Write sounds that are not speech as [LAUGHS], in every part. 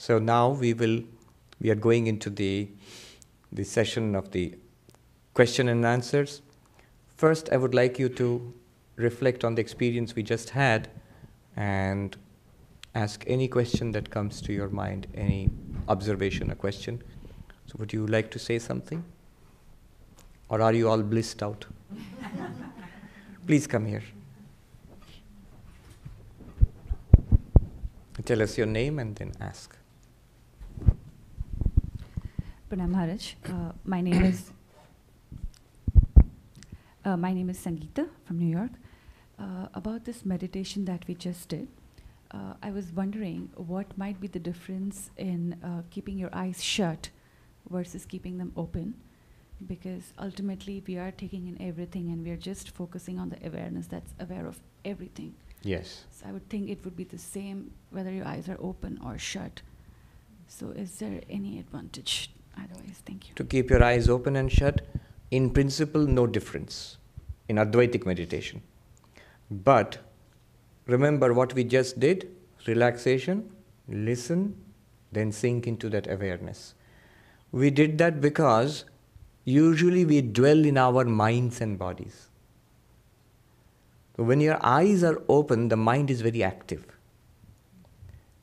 So now we will, we are going into the, the session of the question and answers. First, I would like you to reflect on the experience we just had and ask any question that comes to your mind, any observation, a question. So, would you like to say something? Or are you all blissed out? [LAUGHS] Please come here. Tell us your name and then ask. Pranam Maharaj. Uh, my name is uh, my name is Sangeeta from New York. Uh, about this meditation that we just did, uh, I was wondering what might be the difference in uh, keeping your eyes shut versus keeping them open, because ultimately we are taking in everything and we are just focusing on the awareness that's aware of everything. Yes. So I would think it would be the same whether your eyes are open or shut. So is there any advantage otherwise? Thank you. To keep your eyes open and shut, in principle, no difference in Advaitic meditation. But remember what we just did relaxation, listen, then sink into that awareness. We did that because usually we dwell in our minds and bodies. When your eyes are open, the mind is very active.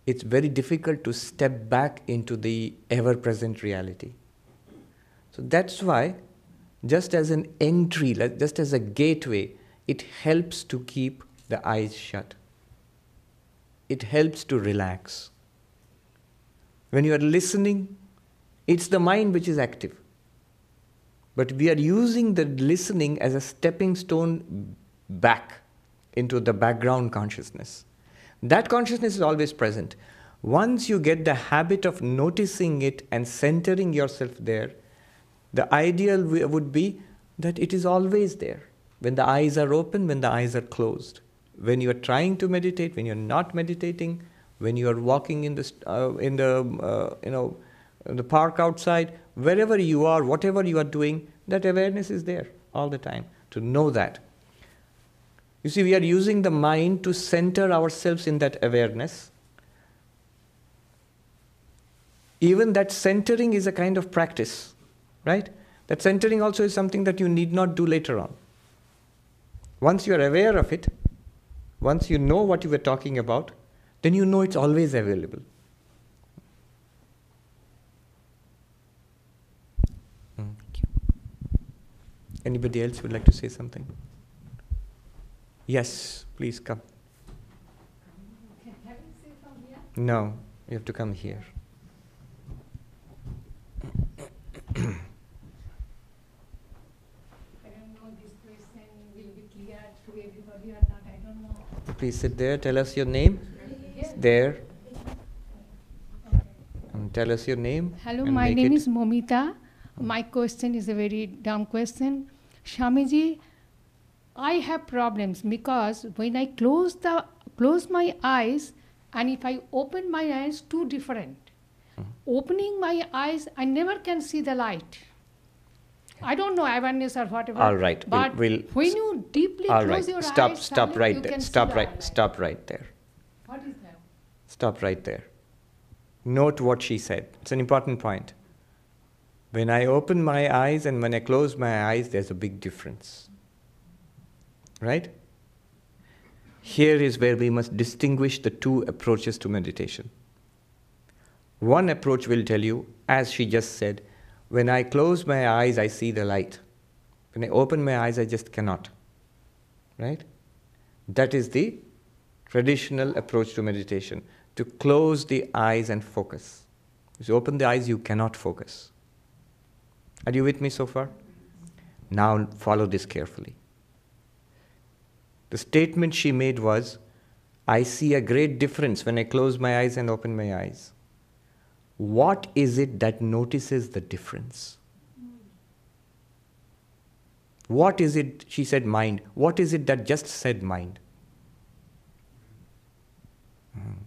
It's very difficult to step back into the ever present reality. So that's why just as an entry, just as a gateway, it helps to keep the eyes shut. It helps to relax. When you are listening, it's the mind which is active. But we are using the listening as a stepping stone back into the background consciousness. That consciousness is always present. Once you get the habit of noticing it and centering yourself there, the ideal would be that it is always there. When the eyes are open, when the eyes are closed. When you are trying to meditate, when you're not meditating, when you are walking in the, uh, in the uh, you know, the park outside, wherever you are, whatever you are doing, that awareness is there all the time. To know that. You see, we are using the mind to center ourselves in that awareness. Even that centering is a kind of practice right? That centering also is something that you need not do later on. Once you are aware of it, once you know what you were talking about, then you know it's always available. Mm. Anybody else would like to say something? Yes, please come. No, you have to come here. Please sit there. Tell us your name. There. And tell us your name. Hello, my name is Momita. My question is a very dumb question. Swamiji, I have problems because when I close the close my eyes and if I open my eyes, two different. Mm-hmm. Opening my eyes, I never can see the light. I don't know awareness or whatever. All right, but we'll, we'll when you deeply all close right. your stop, eyes, stop silent, right there. Stop right, stop right there. What is that? Stop right there. Note what she said. It's an important point. When I open my eyes and when I close my eyes, there's a big difference. Right? Here is where we must distinguish the two approaches to meditation. One approach will tell you, as she just said, when I close my eyes, I see the light. When I open my eyes, I just cannot. Right? That is the traditional approach to meditation to close the eyes and focus. If you open the eyes, you cannot focus. Are you with me so far? Now follow this carefully. The statement she made was I see a great difference when I close my eyes and open my eyes. What is it that notices the difference? What is it, she said, mind. What is it that just said mind? Hmm.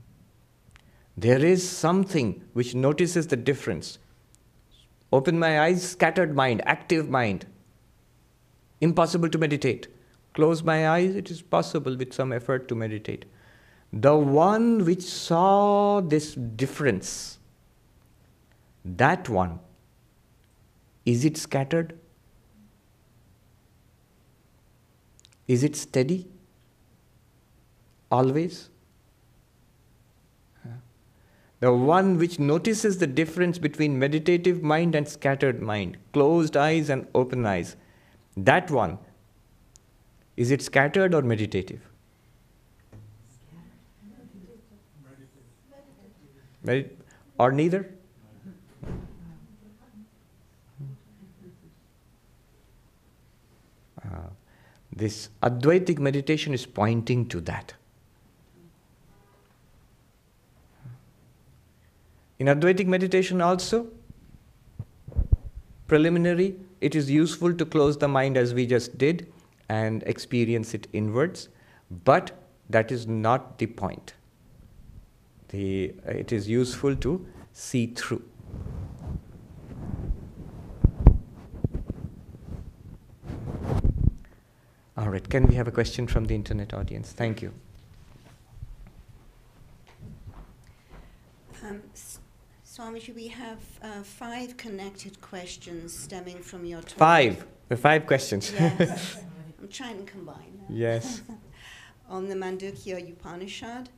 There is something which notices the difference. Open my eyes, scattered mind, active mind. Impossible to meditate. Close my eyes, it is possible with some effort to meditate. The one which saw this difference that one, is it scattered? Is it steady? Always? The one which notices the difference between meditative mind and scattered mind, closed eyes and open eyes, that one, is it scattered or meditative? Meditative. Or neither? Uh, this Advaitic meditation is pointing to that. In Advaitic meditation, also, preliminary, it is useful to close the mind as we just did and experience it inwards, but that is not the point. The, it is useful to see through. All right, can we have a question from the internet audience? Thank you. Um, Swamiji, we have uh, five connected questions stemming from your talk. Five. The five questions. Yes. [LAUGHS] I'm trying to combine them. yes. [LAUGHS] On the Mandukya Upanishad.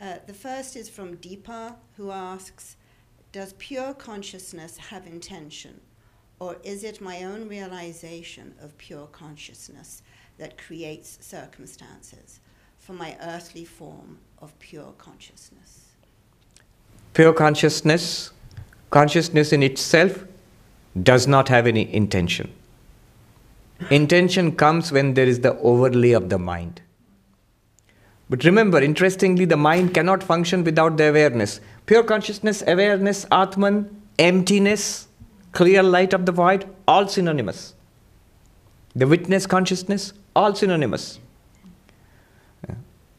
Uh, the first is from Deepa, who asks Does pure consciousness have intention? Or is it my own realization of pure consciousness that creates circumstances for my earthly form of pure consciousness? Pure consciousness, consciousness in itself, does not have any intention. Intention comes when there is the overlay of the mind. But remember, interestingly, the mind cannot function without the awareness. Pure consciousness, awareness, Atman, emptiness, clear light of the void, all synonymous. The witness consciousness, all synonymous.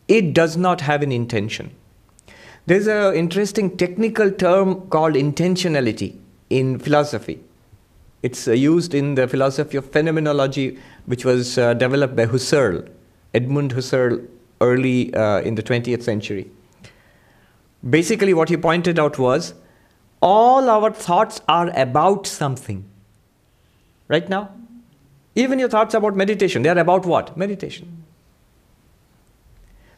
It does not have an intention. There's an interesting technical term called intentionality in philosophy. It's uh, used in the philosophy of phenomenology, which was uh, developed by Husserl, Edmund Husserl, early uh, in the 20th century. Basically, what he pointed out was all our thoughts are about something. Right now? Even your thoughts about meditation, they are about what? Meditation.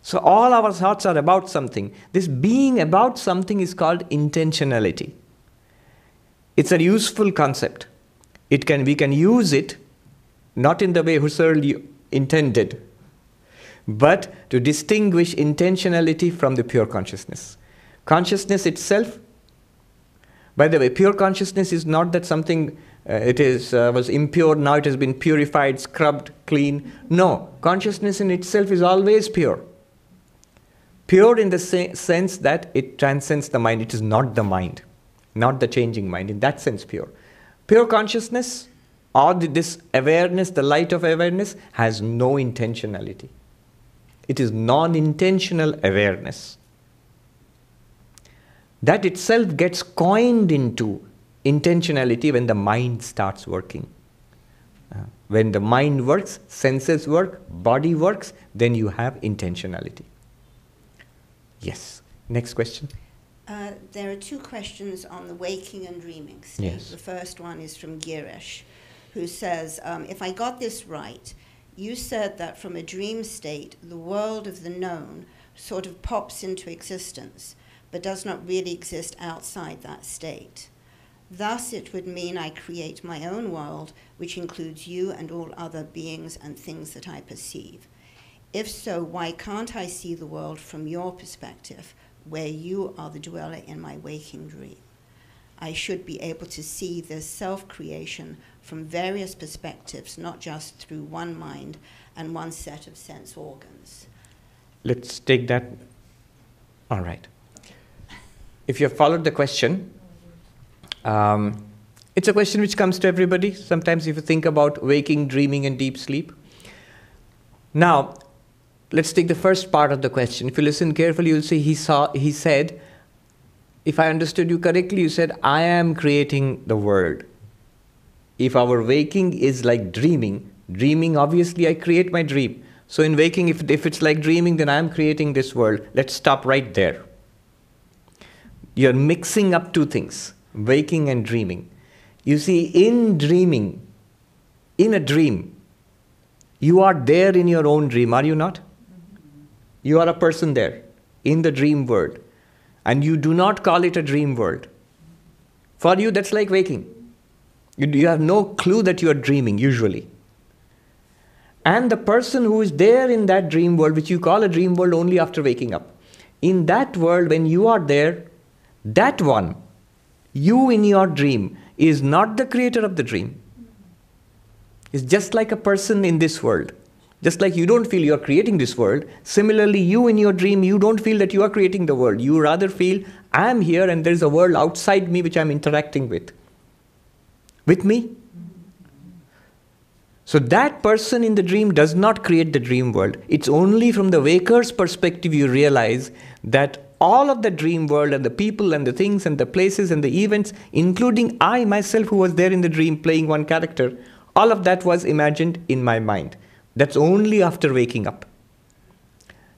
So, all our thoughts are about something. This being about something is called intentionality. It's a useful concept. It can, we can use it not in the way Husserl intended, but to distinguish intentionality from the pure consciousness. Consciousness itself, by the way, pure consciousness is not that something uh, it is uh, was impure now it has been purified, scrubbed, clean. No, consciousness in itself is always pure. Pure in the se- sense that it transcends the mind. It is not the mind, not the changing mind. In that sense, pure. Pure consciousness, or this awareness, the light of awareness, has no intentionality. It is non intentional awareness. That itself gets coined into intentionality when the mind starts working. Uh, when the mind works, senses work, body works, then you have intentionality. Yes. Next question. Uh, there are two questions on the waking and dreaming state. Yes. The first one is from Girish, who says, um, If I got this right, you said that from a dream state, the world of the known sort of pops into existence, but does not really exist outside that state. Thus, it would mean I create my own world, which includes you and all other beings and things that I perceive. If so, why can't I see the world from your perspective, where you are the dweller in my waking dream? I should be able to see this self creation from various perspectives, not just through one mind and one set of sense organs. Let's take that. All right. If you have followed the question, um, it's a question which comes to everybody. Sometimes, if you think about waking, dreaming, and deep sleep. Now, let's take the first part of the question. If you listen carefully, you'll see he saw. He said, "If I understood you correctly, you said I am creating the world. If our waking is like dreaming, dreaming obviously I create my dream. So in waking, if if it's like dreaming, then I am creating this world. Let's stop right there. You're mixing up two things. waking and dreaming. You see, in dreaming, in a dream, you are there in your own dream, are you not? You are a person there in the dream world, and you do not call it a dream world. For you, that's like waking. You, you have no clue that you are dreaming, usually. And the person who is there in that dream world, which you call a dream world only after waking up, in that world, when you are there, that one, you in your dream, is not the creator of the dream. It's just like a person in this world. Just like you don't feel you are creating this world, similarly, you in your dream, you don't feel that you are creating the world. You rather feel, I am here and there is a world outside me which I'm interacting with. With me? So that person in the dream does not create the dream world. It's only from the waker's perspective you realize that all of the dream world and the people and the things and the places and the events, including I myself who was there in the dream playing one character, all of that was imagined in my mind. That's only after waking up.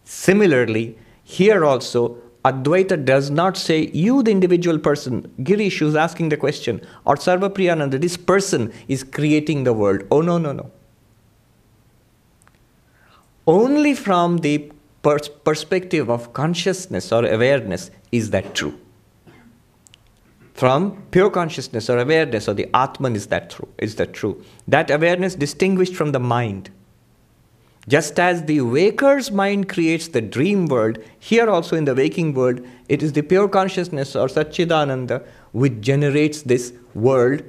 Similarly, here also, Advaita does not say, you, the individual person, Girish, who's asking the question, or Sarvapriyananda, this person is creating the world. Oh, no, no, no. Only from the pers- perspective of consciousness or awareness is that true. From pure consciousness or awareness or the Atman is that true. Is that true? That awareness distinguished from the mind just as the waker's mind creates the dream world, here also in the waking world, it is the pure consciousness or Satchidananda which generates this world,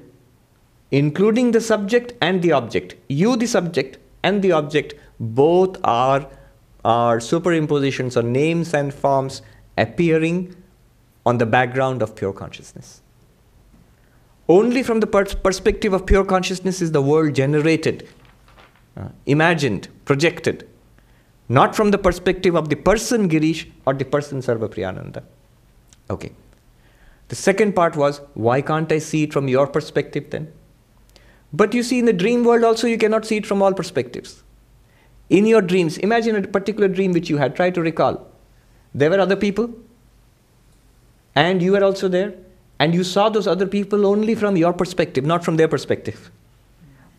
including the subject and the object. You, the subject, and the object, both are, are superimpositions or names and forms appearing on the background of pure consciousness. Only from the pers- perspective of pure consciousness is the world generated uh, imagined, projected, not from the perspective of the person Girish or the person Sarvapriyananda. Okay. The second part was, why can't I see it from your perspective then? But you see, in the dream world also, you cannot see it from all perspectives. In your dreams, imagine a particular dream which you had, try to recall. There were other people, and you were also there, and you saw those other people only from your perspective, not from their perspective.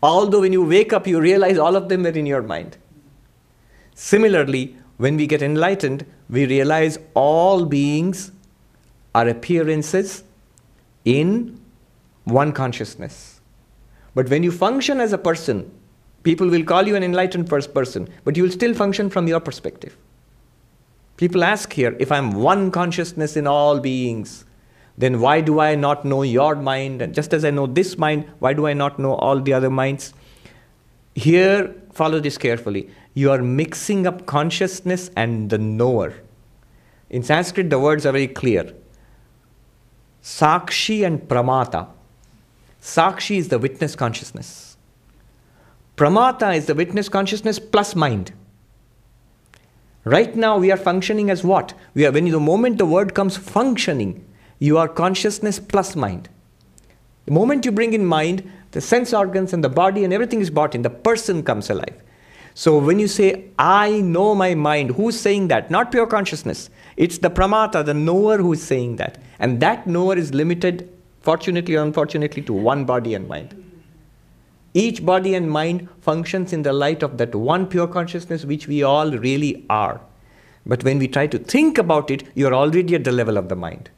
Although when you wake up, you realize all of them are in your mind. Similarly, when we get enlightened, we realize all beings are appearances in one consciousness. But when you function as a person, people will call you an enlightened first person, but you will still function from your perspective. People ask here if I'm one consciousness in all beings, then why do I not know your mind? And just as I know this mind, why do I not know all the other minds? Here, follow this carefully. You are mixing up consciousness and the knower. In Sanskrit, the words are very clear Sakshi and Pramata. Sakshi is the witness consciousness. Pramata is the witness consciousness plus mind. Right now, we are functioning as what? We are, when the moment the word comes functioning, you are consciousness plus mind. The moment you bring in mind, the sense organs and the body and everything is brought in, the person comes alive. So when you say, I know my mind, who's saying that? Not pure consciousness. It's the pramata, the knower, who is saying that. And that knower is limited, fortunately or unfortunately, to one body and mind. Each body and mind functions in the light of that one pure consciousness which we all really are. But when we try to think about it, you're already at the level of the mind.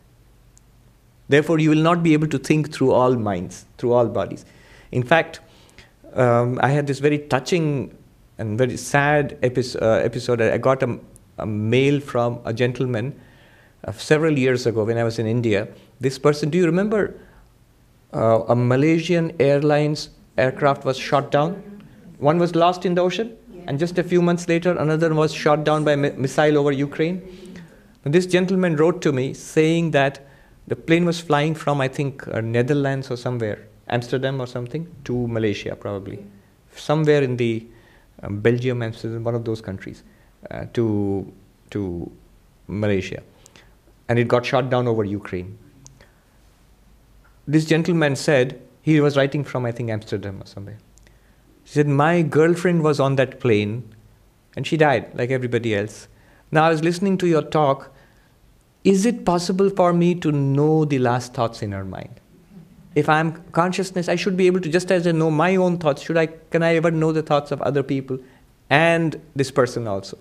Therefore, you will not be able to think through all minds, through all bodies. In fact, um, I had this very touching and very sad episode. Uh, episode. I got a, a, mail from a gentleman uh, several years ago when I was in India. This person, do you remember uh, a Malaysian Airlines aircraft was shot down? One was lost in the ocean, yeah. and just a few months later, another was shot down by a mi- missile over Ukraine. And this gentleman wrote to me saying that the plane was flying from, I think, uh, Netherlands or somewhere, Amsterdam or something, to Malaysia probably. Somewhere in the um, Belgium, Amsterdam, one of those countries, uh, to, to Malaysia. And it got shot down over Ukraine. This gentleman said, he was writing from, I think, Amsterdam or somewhere. He said, My girlfriend was on that plane and she died like everybody else. Now I was listening to your talk is it possible for me to know the last thoughts in our mind? If I'm consciousness, I should be able to, just as I know my own thoughts, should I, can I ever know the thoughts of other people and this person also?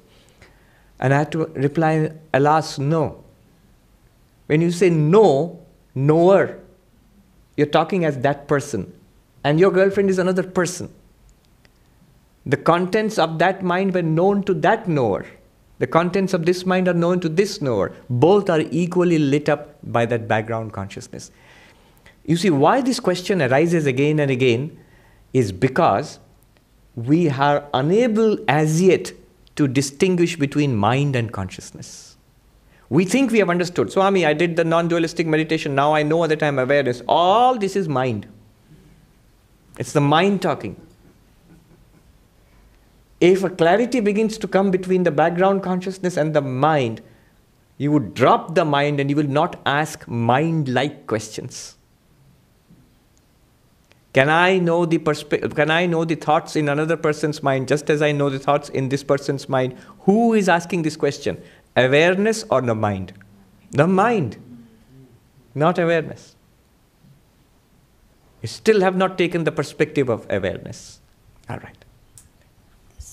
And I had to reply, alas, no. When you say no, knower, you're talking as that person. And your girlfriend is another person. The contents of that mind were known to that knower. The contents of this mind are known to this knower. Both are equally lit up by that background consciousness. You see, why this question arises again and again is because we are unable as yet to distinguish between mind and consciousness. We think we have understood. Swami, I did the non dualistic meditation, now I know that I am awareness. All this is mind. It's the mind talking if a clarity begins to come between the background consciousness and the mind, you would drop the mind and you will not ask mind like questions. Can I know the perspe- can I know the thoughts in another person's mind just as I know the thoughts in this person's mind? Who is asking this question? Awareness or the mind? The mind, not awareness. You still have not taken the perspective of awareness. All right.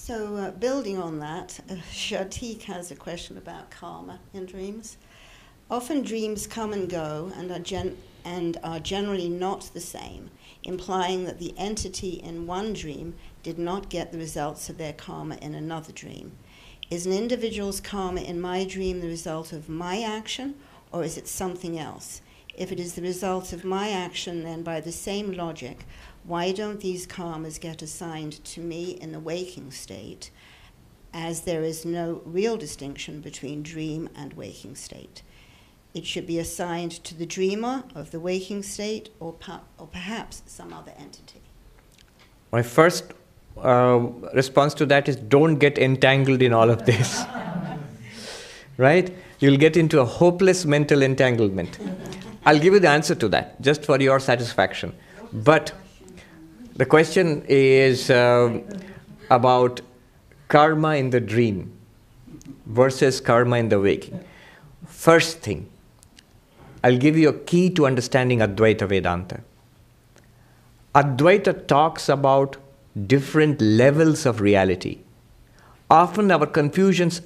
So, uh, building on that, uh, Shatik has a question about karma in dreams. Often dreams come and go and are, gen- and are generally not the same, implying that the entity in one dream did not get the results of their karma in another dream. Is an individual's karma in my dream the result of my action, or is it something else? If it is the result of my action, then by the same logic, why don't these karmas get assigned to me in the waking state, as there is no real distinction between dream and waking state? It should be assigned to the dreamer of the waking state or, or perhaps some other entity. My first uh, response to that is don't get entangled in all of this. [LAUGHS] right? You'll get into a hopeless mental entanglement. I'll give you the answer to that, just for your satisfaction. But the question is uh, about karma in the dream versus karma in the waking. First thing, I'll give you a key to understanding Advaita Vedanta. Advaita talks about different levels of reality. Often our confusions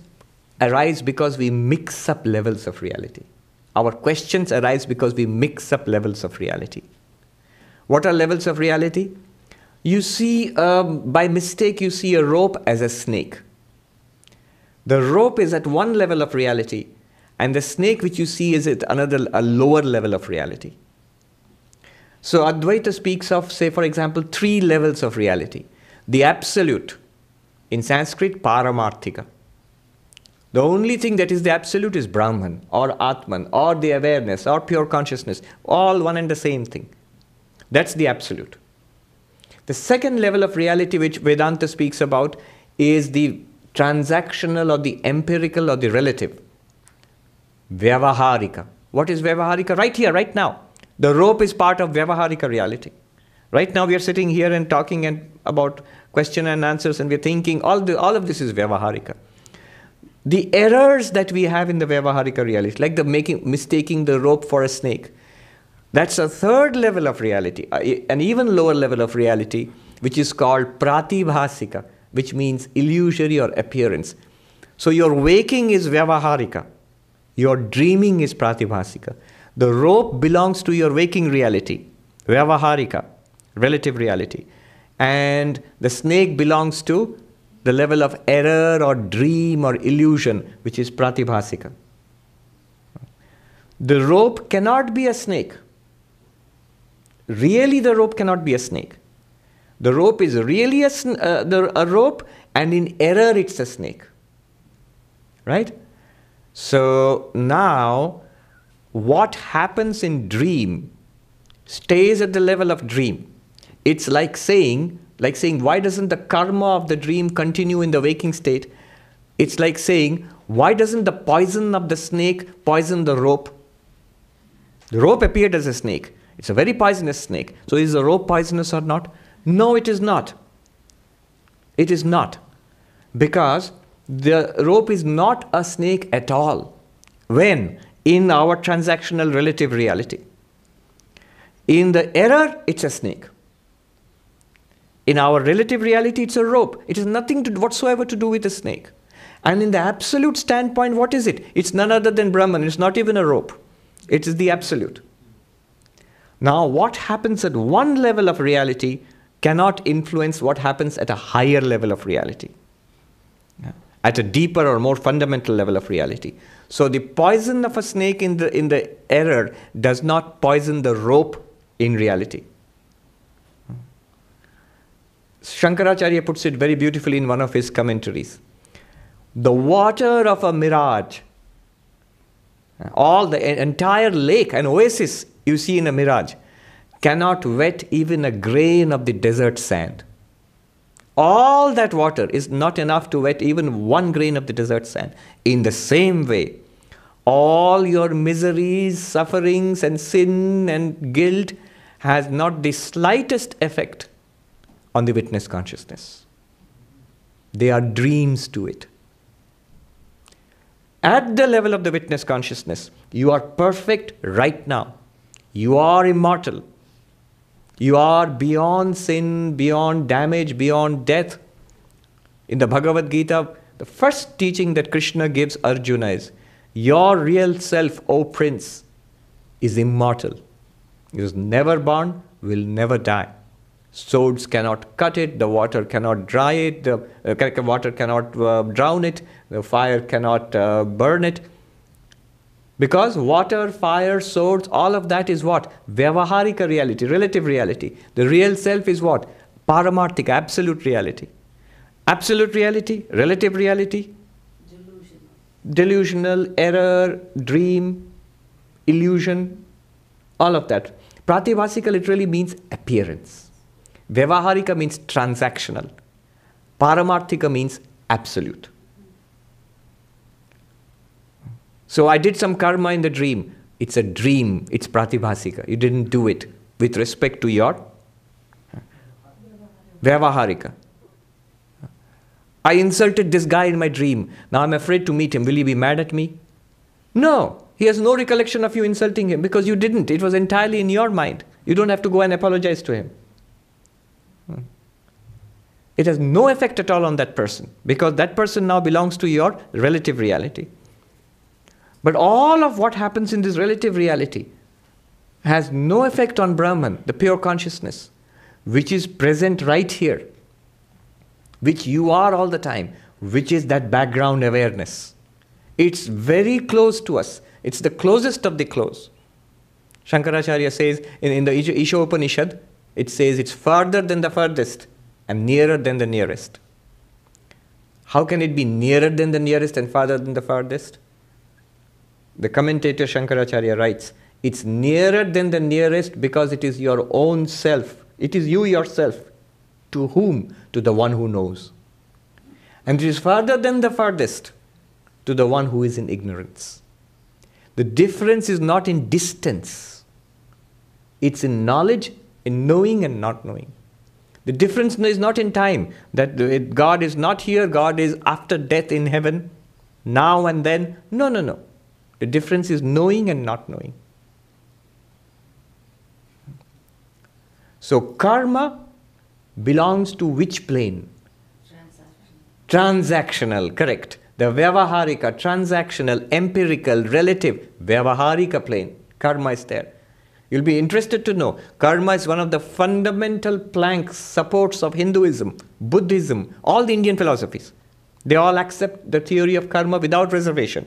arise because we mix up levels of reality. Our questions arise because we mix up levels of reality. What are levels of reality? You see, um, by mistake, you see a rope as a snake. The rope is at one level of reality, and the snake which you see is at another, a lower level of reality. So Advaita speaks of, say, for example, three levels of reality. The absolute, in Sanskrit, Paramarthika. The only thing that is the absolute is Brahman or Atman or the awareness or pure consciousness, all one and the same thing. That's the absolute. The second level of reality which Vedanta speaks about is the transactional or the empirical or the relative. Vyavaharika. What is Vyavaharika? Right here, right now. The rope is part of Vyavaharika reality. Right now we are sitting here and talking and about question and answers and we're thinking all, the, all of this is Vyavaharika. The errors that we have in the Vyavaharika reality, like the making mistaking the rope for a snake, that's a third level of reality, uh, an even lower level of reality, which is called pratibhasika, which means illusory or appearance. So your waking is vyavaharika, your dreaming is pratibhasika. The rope belongs to your waking reality, vyavaharika, relative reality. And the snake belongs to the level of error or dream or illusion, which is pratibhasika. The rope cannot be a snake really the rope cannot be a snake. The rope is really a, uh, the, a rope, and in error it's a snake. Right? So now, what happens in dream stays at the level of dream. It's like saying, like saying, why doesn't the karma of the dream continue in the waking state? It's like saying, why doesn't the poison of the snake poison the rope? The rope appeared as a snake. It's a very poisonous snake. So is the rope poisonous or not? No, it is not. It is not. Because the rope is not a snake at all. When? in our transactional relative reality. In the error, it's a snake. In our relative reality, it's a rope. It has nothing to, whatsoever to do with a snake. And in the absolute standpoint, what is it? It's none other than Brahman. It's not even a rope, it is the absolute. Now, what happens at one level of reality cannot influence what happens at a higher level of reality, at a deeper or more fundamental level of reality. So, the poison of a snake in the, in the error does not poison the rope in reality. Shankaracharya puts it very beautifully in one of his commentaries. The water of a mirage, all the entire lake, an oasis you see in a mirage, cannot wet even a grain of the desert sand. All that water is not enough to wet even one grain of the desert sand. In the same way, all your miseries, sufferings, and sin and guilt has not the slightest effect on the witness consciousness. They are dreams to it. At the level of the witness consciousness, you are perfect right now. You are immortal. You are beyond sin, beyond damage, beyond death. In the Bhagavad Gita, the first teaching that Krishna gives Arjuna is Your real self, O prince, is immortal. He was never born, will never die. Swords cannot cut it, the water cannot dry it, the uh, water cannot uh, drown it, the fire cannot uh, burn it. Because water, fire, swords, all of that is what? Vyavaharika reality, relative reality. The real self is what? Paramarthika, absolute reality. Absolute reality, relative reality, delusional, delusional error, dream, illusion, all of that. Pratibhasika literally means appearance. Vyavaharika means transactional. Paramarthika means absolute. So I did some karma in the dream. It's a dream, it's pratibhasika. You didn't do it with respect to your Vyavaharika. I insulted this guy in my dream. Now I'm afraid to meet him. Will he be mad at me? No. He has no recollection of you insulting him because you didn't. It was entirely in your mind. You don't have to go and apologize to him. It has no effect at all on that person because that person now belongs to your relative reality. But all of what happens in this relative reality has no effect on Brahman, the pure consciousness, which is present right here, which you are all the time, which is that background awareness. It's very close to us, it's the closest of the close. Shankaracharya says in, in the Isha Upanishad, it says it's farther than the farthest and nearer than the nearest. How can it be nearer than the nearest and farther than the farthest? The commentator Shankaracharya writes, it's nearer than the nearest because it is your own self. It is you yourself. To whom? To the one who knows. And it is farther than the farthest to the one who is in ignorance. The difference is not in distance, it's in knowledge, in knowing and not knowing. The difference is not in time, that God is not here, God is after death in heaven, now and then. No, no, no. The difference is knowing and not knowing. So, karma belongs to which plane? Transactional. Transactional, correct. The Vyavaharika, transactional, empirical, relative, Vyavaharika plane. Karma is there. You'll be interested to know karma is one of the fundamental planks, supports of Hinduism, Buddhism, all the Indian philosophies. They all accept the theory of karma without reservation.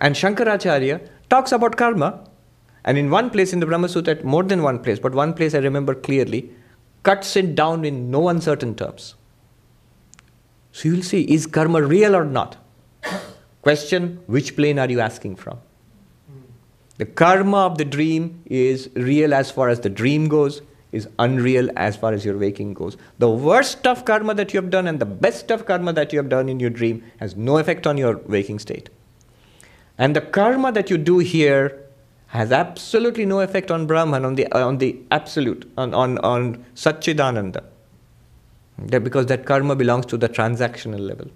And Shankaracharya talks about karma, and in one place in the Brahma Sutra, more than one place, but one place I remember clearly, cuts it down in no uncertain terms. So you'll see, is karma real or not? Question, which plane are you asking from? The karma of the dream is real as far as the dream goes, is unreal as far as your waking goes. The worst of karma that you have done and the best of karma that you have done in your dream has no effect on your waking state. And the karma that you do here has absolutely no effect on Brahman, on the, on the absolute, on, on, on Satchidananda. Because that karma belongs to the transactional level.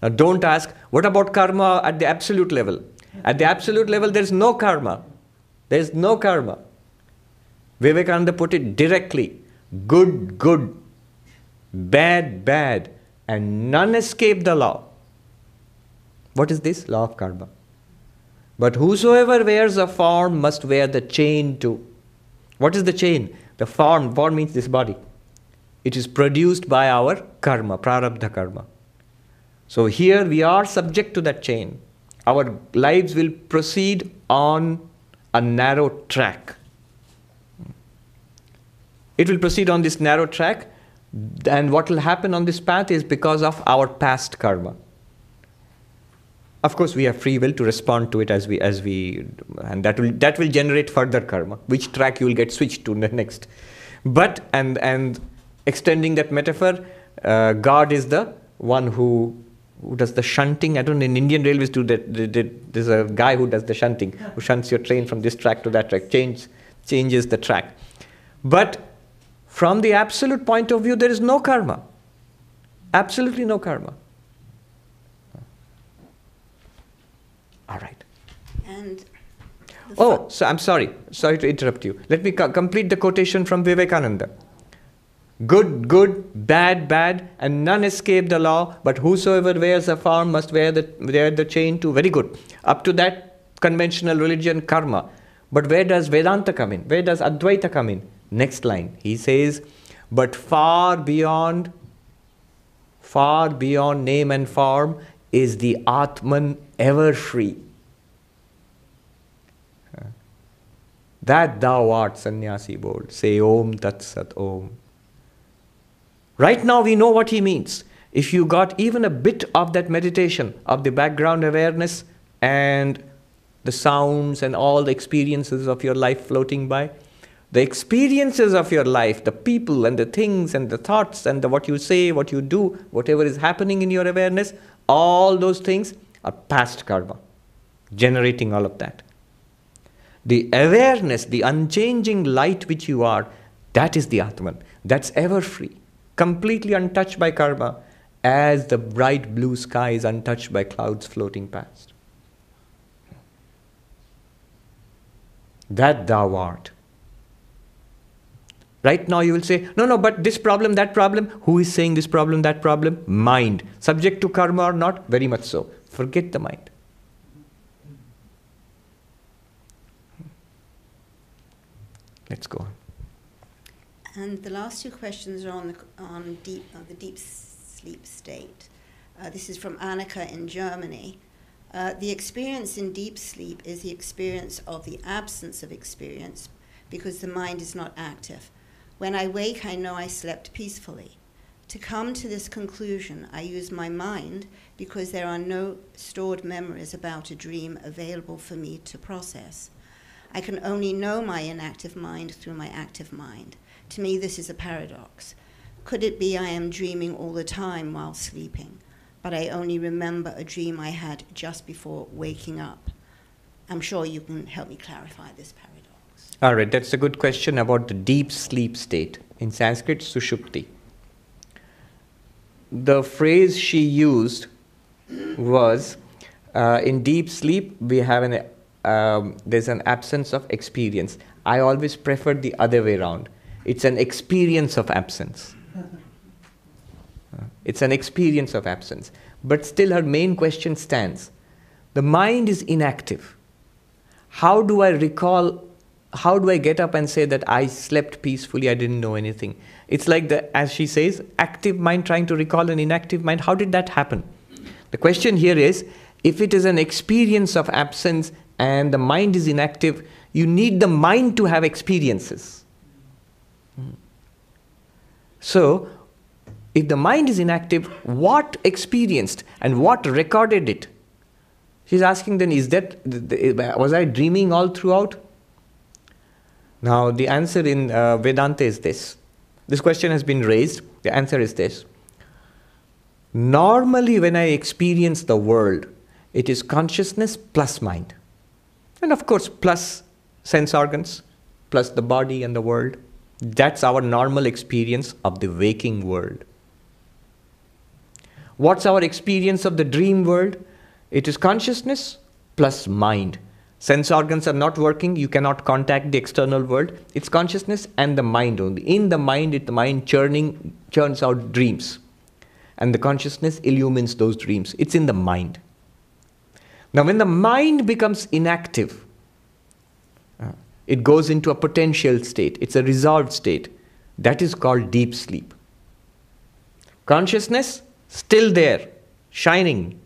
Now, don't ask, what about karma at the absolute level? At the absolute level, there is no karma. There is no karma. Vivekananda put it directly good, good, bad, bad, and none escape the law. What is this? Law of karma. But whosoever wears a form must wear the chain too. What is the chain? The form, form means this body. It is produced by our karma, prarabdha karma. So here we are subject to that chain. Our lives will proceed on a narrow track. It will proceed on this narrow track, and what will happen on this path is because of our past karma. Of course, we have free will to respond to it as we as we, and that will that will generate further karma. Which track you will get switched to next, but and and extending that metaphor, uh, God is the one who who does the shunting. I don't know, in Indian Railways do that. There's a guy who does the shunting, who shunts your train from this track to that track, change, changes the track. But from the absolute point of view, there is no karma. Absolutely no karma. All right. And oh, so I'm sorry. Sorry to interrupt you. Let me co- complete the quotation from Vivekananda. Good, good, bad, bad, and none escape the law, but whosoever wears a form must wear the, wear the chain too. Very good. Up to that, conventional religion, karma. But where does Vedanta come in? Where does Advaita come in? Next line. He says, but far beyond, far beyond name and form is the Atman ever free. That thou art sannyasi bold. Say Om Tat Sat Om. Right now, we know what he means. If you got even a bit of that meditation, of the background awareness and the sounds and all the experiences of your life floating by, the experiences of your life, the people and the things and the thoughts and the, what you say, what you do, whatever is happening in your awareness, all those things are past karma, generating all of that. The awareness, the unchanging light which you are, that is the Atman. That's ever free completely untouched by karma, as the bright blue sky is untouched by clouds floating past. That thou art. Right now, you will say, no, no, but this problem, that problem. Who is saying this problem, that problem? Mind. Subject to karma or not? Very much so. Forget the mind. Let's go on. And the last two questions are on the, on deep, uh, the deep sleep state. Uh, this is from Annika in Germany. Uh, the experience in deep sleep is the experience of the absence of experience because the mind is not active. When I wake, I know I slept peacefully. To come to this conclusion, I use my mind because there are no stored memories about a dream available for me to process. I can only know my inactive mind through my active mind. To me, this is a paradox. Could it be I am dreaming all the time while sleeping, but I only remember a dream I had just before waking up? I'm sure you can help me clarify this paradox. All right, that's a good question about the deep sleep state. In Sanskrit, sushupti. The phrase she used was uh, in deep sleep, we have an, um, there's an absence of experience. I always prefer the other way around. It's an experience of absence. It's an experience of absence. But still, her main question stands the mind is inactive. How do I recall? How do I get up and say that I slept peacefully, I didn't know anything? It's like the, as she says, active mind trying to recall an inactive mind. How did that happen? The question here is if it is an experience of absence and the mind is inactive, you need the mind to have experiences. Hmm. So, if the mind is inactive, what experienced and what recorded it? She's asking then, is that, was I dreaming all throughout? Now, the answer in uh, Vedanta is this. This question has been raised. The answer is this. Normally, when I experience the world, it is consciousness plus mind. And of course, plus sense organs, plus the body and the world. That's our normal experience of the waking world. What's our experience of the dream world? It is consciousness plus mind. Sense organs are not working, you cannot contact the external world. It's consciousness and the mind only. In the mind, it, the mind churning churns out dreams. And the consciousness illumines those dreams. It's in the mind. Now, when the mind becomes inactive, uh, it goes into a potential state, it's a resolved state. That is called deep sleep. Consciousness, still there, shining,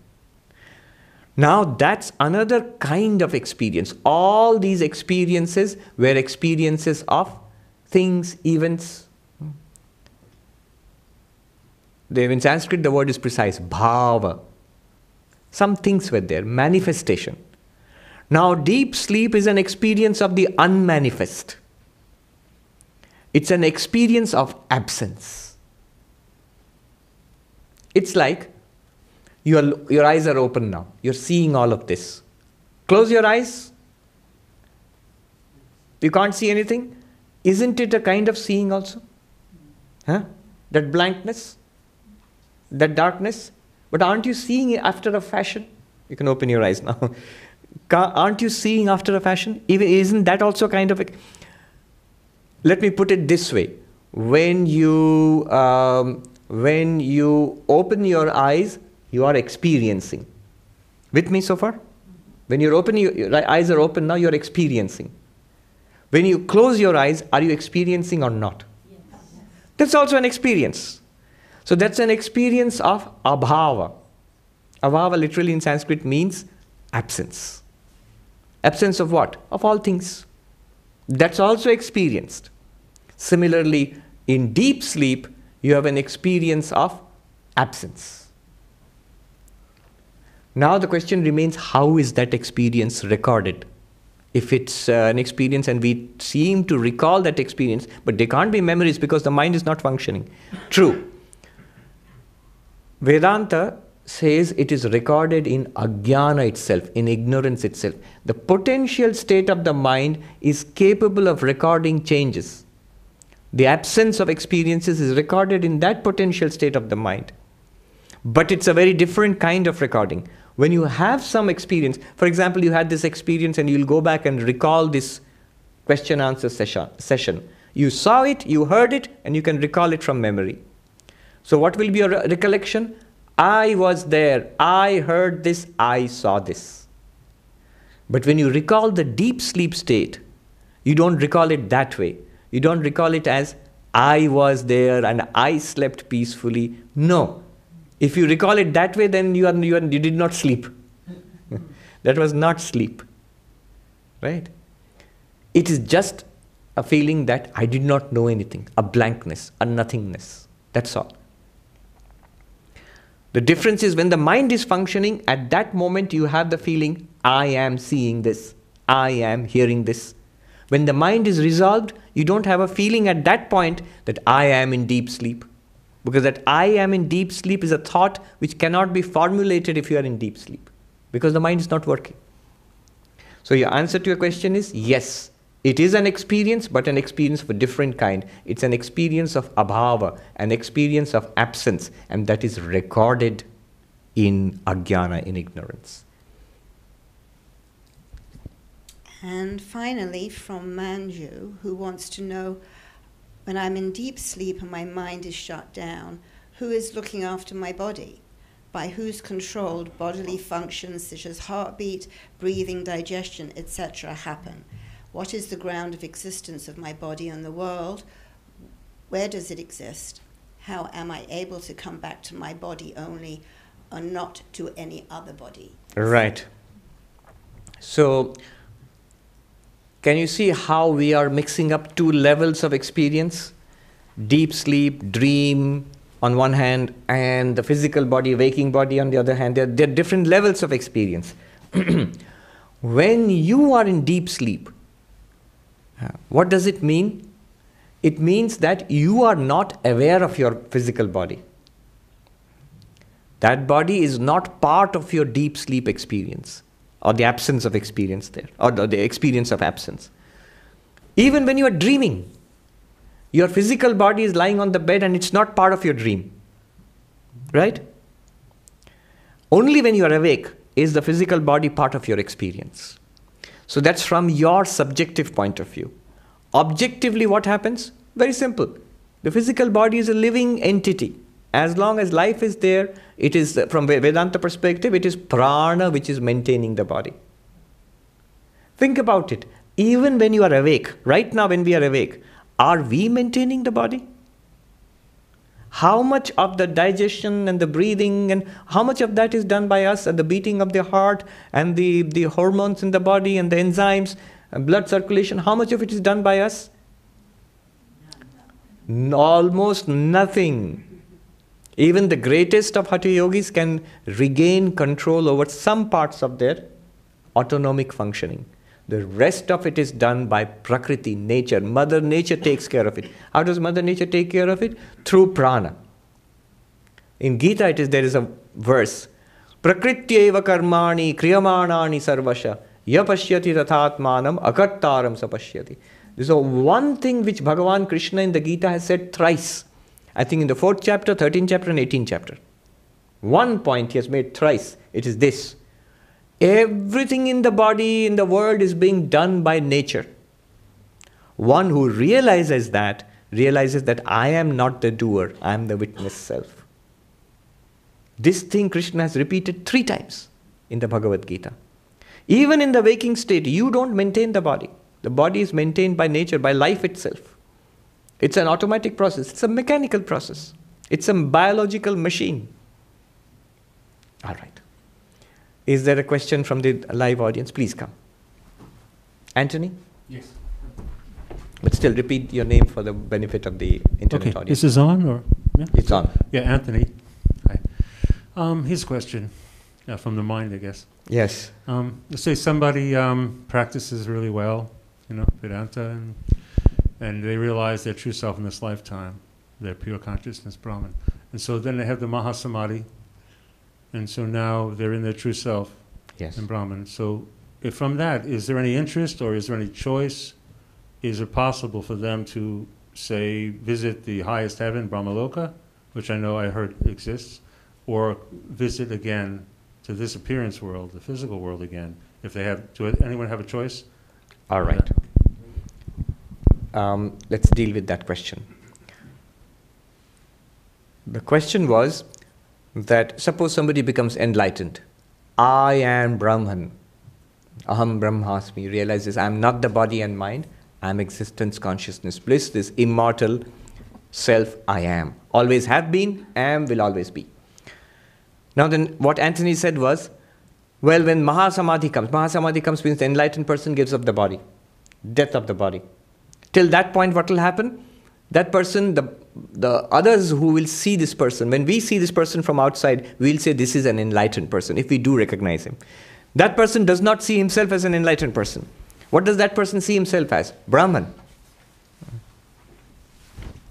now, that's another kind of experience. All these experiences were experiences of things, events. In Sanskrit, the word is precise bhava. Some things were there, manifestation. Now, deep sleep is an experience of the unmanifest, it's an experience of absence. It's like your, your eyes are open now. You're seeing all of this. Close your eyes. You can't see anything. Isn't it a kind of seeing also? Huh? That blankness, that darkness. But aren't you seeing it after a fashion? You can open your eyes [LAUGHS] now. aren't you seeing after a fashion? Even isn't that also a kind of a? Let me put it this way: when you um, when you open your eyes, you are experiencing. With me so far? When you're open, you, your eyes are open now, you're experiencing. When you close your eyes, are you experiencing or not? Yes. That's also an experience. So that's an experience of abhava. Abhava literally in Sanskrit means absence. Absence of what? Of all things. That's also experienced. Similarly, in deep sleep, you have an experience of absence. Now the question remains how is that experience recorded? If it's uh, an experience and we seem to recall that experience, but they can't be memories because the mind is not functioning. True. Vedanta says it is recorded in ajnana itself, in ignorance itself. The potential state of the mind is capable of recording changes. The absence of experiences is recorded in that potential state of the mind. But it's a very different kind of recording when you have some experience, for example, you had this experience and you'll go back and recall this question answer session, session. You saw it, you heard it, and you can recall it from memory. So, what will be your recollection? I was there, I heard this, I saw this. But when you recall the deep sleep state, you don't recall it that way. You don't recall it as I was there and I slept peacefully. No, if you recall it that way, then you, are, you, are, you did not sleep. [LAUGHS] that was not sleep. Right? It is just a feeling that I did not know anything, a blankness, a nothingness. That's all. The difference is when the mind is functioning, at that moment you have the feeling, I am seeing this, I am hearing this. When the mind is resolved, you don't have a feeling at that point that I am in deep sleep. Because that I am in deep sleep is a thought which cannot be formulated if you are in deep sleep, because the mind is not working. So, your answer to your question is yes, it is an experience, but an experience of a different kind. It's an experience of abhava, an experience of absence, and that is recorded in ajnana, in ignorance. And finally, from Manju, who wants to know when I'm in deep sleep and my mind is shut down, who is looking after my body? By whose controlled bodily functions such as heartbeat, breathing, digestion, etc., happen? What is the ground of existence of my body and the world? Where does it exist? How am I able to come back to my body only and not to any other body? Right. So, can you see how we are mixing up two levels of experience? Deep sleep, dream on one hand, and the physical body, waking body on the other hand. They're, they're different levels of experience. [CLEARS THROAT] when you are in deep sleep, uh, what does it mean? It means that you are not aware of your physical body. That body is not part of your deep sleep experience or the absence of experience there, or the, experience of absence. Even when you are dreaming, your physical body is lying on the bed and it's not part of your dream. Right? Only when you are awake, is the physical body part of your experience. So that's from your subjective point of view. Objectively, what happens? Very simple. The physical body is a living entity. As long as life is there, it is, uh, from Vedanta perspective, it is prana which is maintaining the body. Think about it. Even when you are awake, right now when we are awake, are we maintaining the body? How much of the digestion and the breathing and how much of that is done by us and the beating of the heart and the, the hormones in the body and the enzymes and blood circulation, how much of it is done by us? Almost nothing. Even the greatest of Hatha yogis can regain control over some parts of their autonomic functioning. The rest of it is done by Prakriti, nature. Mother Nature takes care of it. How does Mother Nature take care of it? Through prana. In Gita, it is there is a verse. Prakrityeva karmani kriyamanani sarvasha yapashyati tathatmanam akartaram sapashyati. This is one thing which Bhagavan Krishna in the Gita has said thrice. I think in the fourth chapter, 13th chapter, and 18th chapter. One point he has made thrice. It is this Everything in the body, in the world, is being done by nature. One who realizes that realizes that I am not the doer, I am the witness self. This thing Krishna has repeated three times in the Bhagavad Gita. Even in the waking state, you don't maintain the body. The body is maintained by nature, by life itself. It's an automatic process, it's a mechanical process, it's a biological machine. All right. Is there a question from the live audience? Please come. Anthony? Yes. But still, repeat your name for the benefit of the internet Okay, audience. this is on, or? yeah? It's on. Yeah, Anthony. Hi. Um, his question, yeah, from the mind, I guess. Yes. Um, let's say somebody um, practices really well, you know, Vedanta, and, and they realize their true self in this lifetime, their pure consciousness, Brahman. And so then they have the Mahasamadhi, and so now they're in their true self Yes. in Brahman. So if from that, is there any interest or is there any choice? Is it possible for them to, say, visit the highest heaven, Brahmaloka, which I know I heard exists, or visit again to this appearance world, the physical world again? If they have, do anyone have a choice? All right. Um, let's deal with that question. The question was that suppose somebody becomes enlightened. I am Brahman. Aham Brahmasmi. Realizes I'm not the body and mind. I'm existence, consciousness, bliss, this immortal self I am. Always have been, am, will always be. Now, then, what Anthony said was, well, when Mahasamadhi comes, Mahasamadhi comes means the enlightened person gives up the body, death of the body. Till that point, what will happen? That person, the, the others who will see this person, when we see this person from outside, we'll say this is an enlightened person, if we do recognize him. That person does not see himself as an enlightened person. What does that person see himself as? Brahman.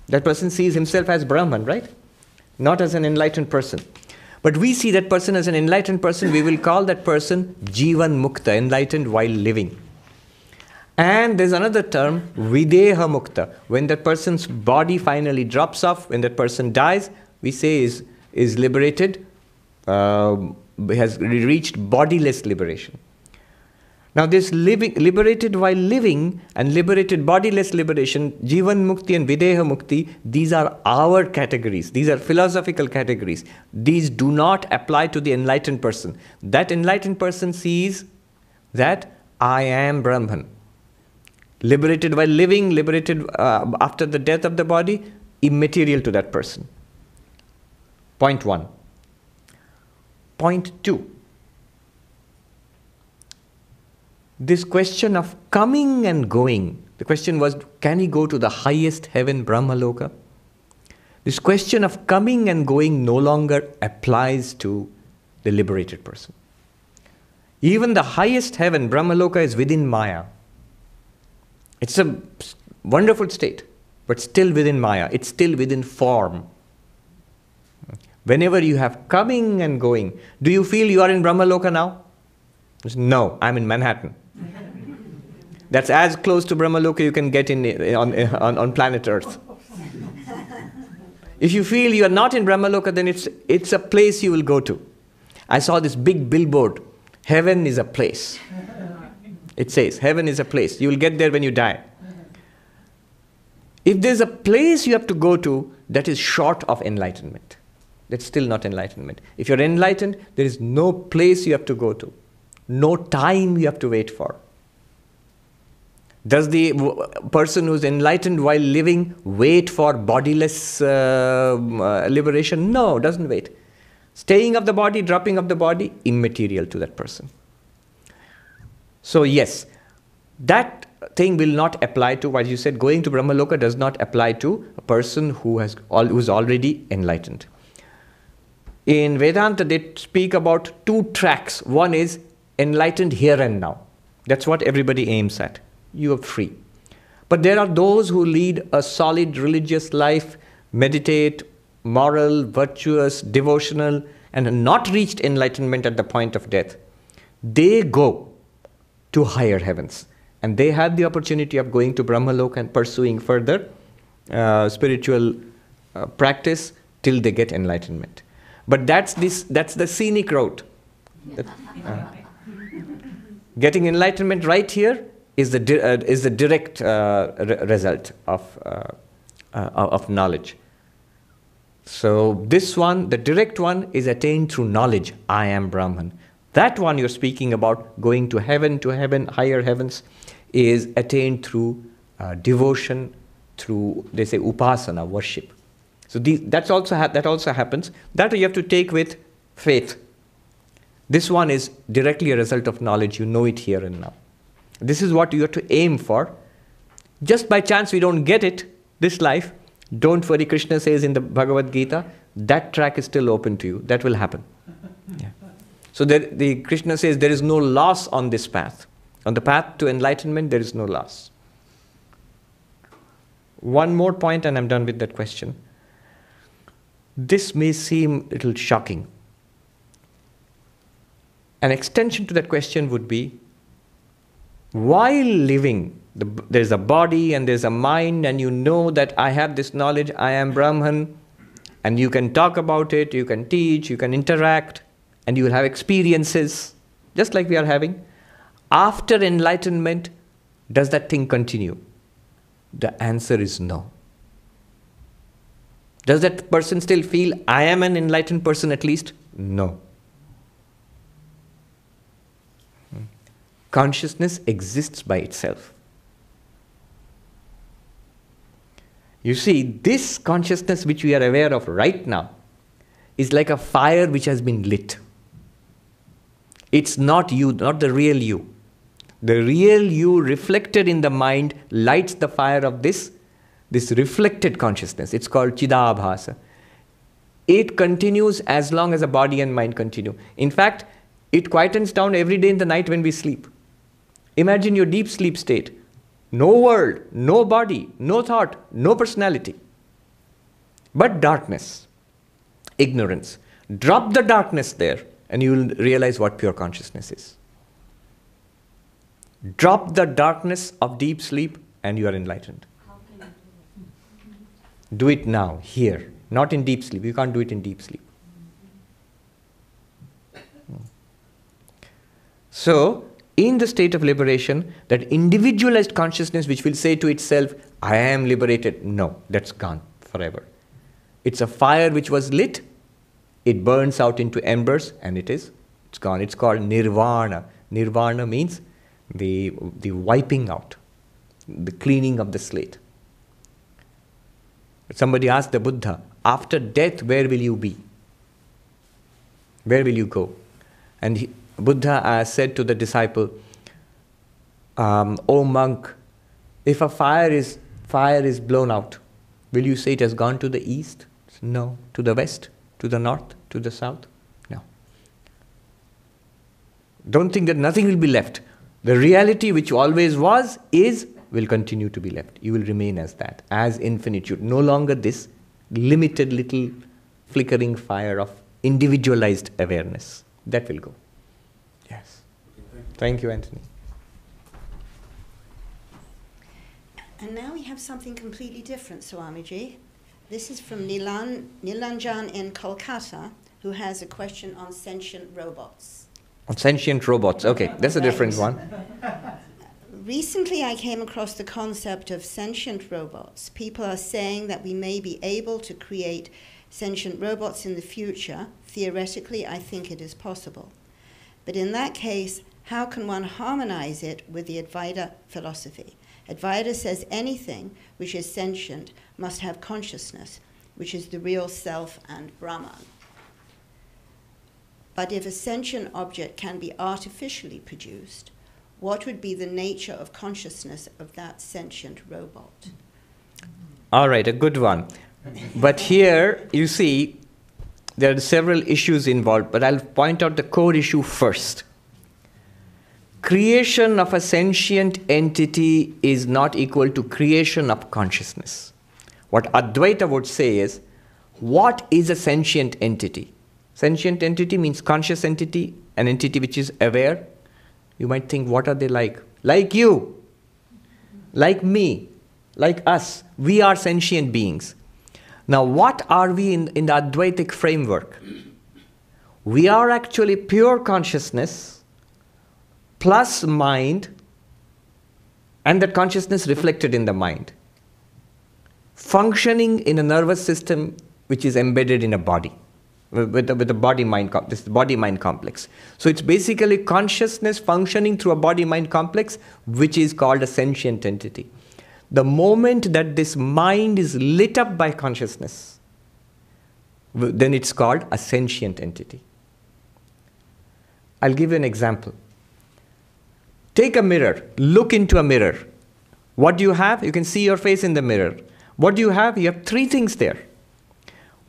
That person sees himself as Brahman, right? Not as an enlightened person. But we see that person as an enlightened person, we will call that person Jivan Mukta, enlightened while living. And there's another term, Videha Mukta. When that person's body finally drops off, when that person dies, we say is, is liberated, uh, has reached bodiless liberation. Now, this living, liberated while living and liberated bodiless liberation, Jivan Mukti and Videha Mukti, these are our categories. These are philosophical categories. These do not apply to the enlightened person. That enlightened person sees that I am Brahman. Liberated while living, liberated uh, after the death of the body, immaterial to that person. Point one. Point two this question of coming and going. The question was, can he go to the highest heaven, Brahmaloka? This question of coming and going no longer applies to the liberated person. Even the highest heaven, Brahmaloka, is within Maya. It's a wonderful state, but still within Maya. It's still within form. Whenever you have coming and going, do you feel you are in Brahmaloka now? No, I'm in Manhattan. [LAUGHS] That's as close to Brahmaloka you can get in, eh, on, eh, on, on planet Earth. If you feel you are not in Brahmaloka, then it's, it's a place you will go to. I saw this big billboard Heaven is a place. It says, Heaven is a place. You will get there when you die. If there's a place you have to go to that is short of enlightenment, that's still not enlightenment. If you're enlightened, there is no place you have to go to, no time you have to wait for. Does the person who's enlightened while living wait for bodiless uh, uh, liberation? No, doesn't wait. Staying of the body, dropping of the body, immaterial to that person. So, yes, that thing will not apply to what you said. Going to Brahmaloka does not apply to a person who has who's already enlightened. In Vedanta, they speak about two tracks. One is enlightened here and now. That's what everybody aims at. You are free. But there are those who lead a solid religious life, meditate, moral, virtuous, devotional, and not reached enlightenment at the point of death. They go to higher heavens. And they had the opportunity of going to Brahmaloka and pursuing further uh, spiritual uh, practice till they get enlightenment. But that's, this, that's the scenic route. That, uh, getting enlightenment right here is the, di- uh, is the direct uh, re- result of, uh, uh, of knowledge. So, this one, the direct one, is attained through knowledge. I am Brahman. That one you're speaking about, going to heaven, to heaven, higher heavens, is attained through uh, devotion, through, they say, upasana, worship. So, these, that's also ha- that also happens. That you have to take with faith. This one is directly a result of knowledge. You know it here and now. This is what you have to aim for. Just by chance we don't get it this life, don't worry, Krishna says in the Bhagavad Gita, that track is still open to you. That will happen. [LAUGHS] Yeah. So there, the Krishna says there is no loss on this path. On the path to enlightenment, there is no loss. One more point, and I'm done with that question. This may seem a little shocking. An extension to that question would be while living, the, there's a body and there's a mind, and you know that I have this knowledge, I am Brahman, and you can talk about it, you can teach, you can interact, and you will have experiences, just like we are having. After enlightenment, does that thing continue? The answer is no. Does that person still feel, I am an enlightened person at least? No. Hmm. Consciousness exists by itself. You see, this consciousness which we are aware of right now is like a fire which has been lit. It's not you, not the real you. The real you reflected in the mind lights the fire of this, this reflected consciousness. It's called Chidabhasa. It continues as long as the body and mind continue. In fact, it quietens down every day in the night when we sleep. Imagine your deep sleep state. No world, no body, no thought, no personality. But darkness, ignorance. Drop the darkness there, and you will realize what pure consciousness is. Drop the darkness of deep sleep, and you are enlightened. Do it now, here, not in deep sleep. You can't do it in deep sleep. So, in the state of liberation, that individualized consciousness which will say to itself, I am liberated, no, that's gone forever. It's a fire which was lit, it burns out into embers, and it is, it's gone. It's called nirvana. Nirvana means the, the wiping out, the cleaning of the slate. Somebody asked the Buddha, after death, where will you be? Where will you go? And he, Buddha uh, said to the disciple, um, "O monk, if a fire is fire is blown out, will you say it has gone to the east? No. To the west? To the north? To the south? No. Don't think that nothing will be left. The reality which always was is will continue to be left. You will remain as that, as infinitude. No longer this limited little flickering fire of individualized awareness. That will go. Yes. Thank you, Anthony. And now we have something completely different, Swamiji. This is from Nilan, Nilanjan in Kolkata, who has a question on sentient robots. On sentient robots. Okay, that's a different one. Recently, I came across the concept of sentient robots. People are saying that we may be able to create sentient robots in the future. Theoretically, I think it is possible. But in that case, how can one harmonize it with the Advaita philosophy? Advaita says anything which is sentient must have consciousness, which is the real self and Brahman. But if a sentient object can be artificially produced, what would be the nature of consciousness of that sentient robot? All right, a good one. But here, you see, there are several issues involved, but I'll point out the core issue first. Creation of a sentient entity is not equal to creation of consciousness. What Advaita would say is, what is a sentient entity? Sentient entity means conscious entity, an entity which is aware. You might think, what are they like? Like you, like me, like us. We are sentient beings. Now, what are we in, in the Advaitic framework? We are actually pure consciousness plus mind, and that consciousness reflected in the mind, functioning in a nervous system which is embedded in a body with the, with body mind this body mind complex. So it's basically consciousness functioning through a body mind complex which is called a sentient entity. The moment that this mind is lit up by consciousness then it's called a sentient entity. I'll give you an example. Take a mirror. Look into a mirror. What do you have? You can see your face in the mirror what do you have you have three things there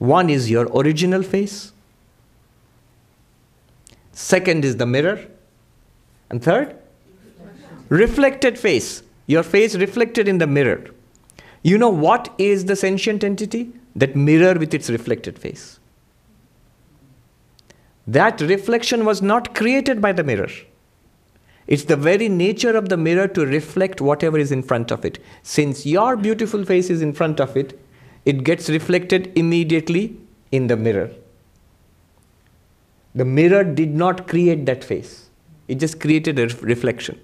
one is your original face. Second is the mirror. And third, reflected face. Your face reflected in the mirror. You know what is the sentient entity? That mirror with its reflected face. That reflection was not created by the mirror. It's the very nature of the mirror to reflect whatever is in front of it. Since your beautiful face is in front of it, it gets reflected immediately in the mirror. The mirror did not create that face, it just created a ref- reflection.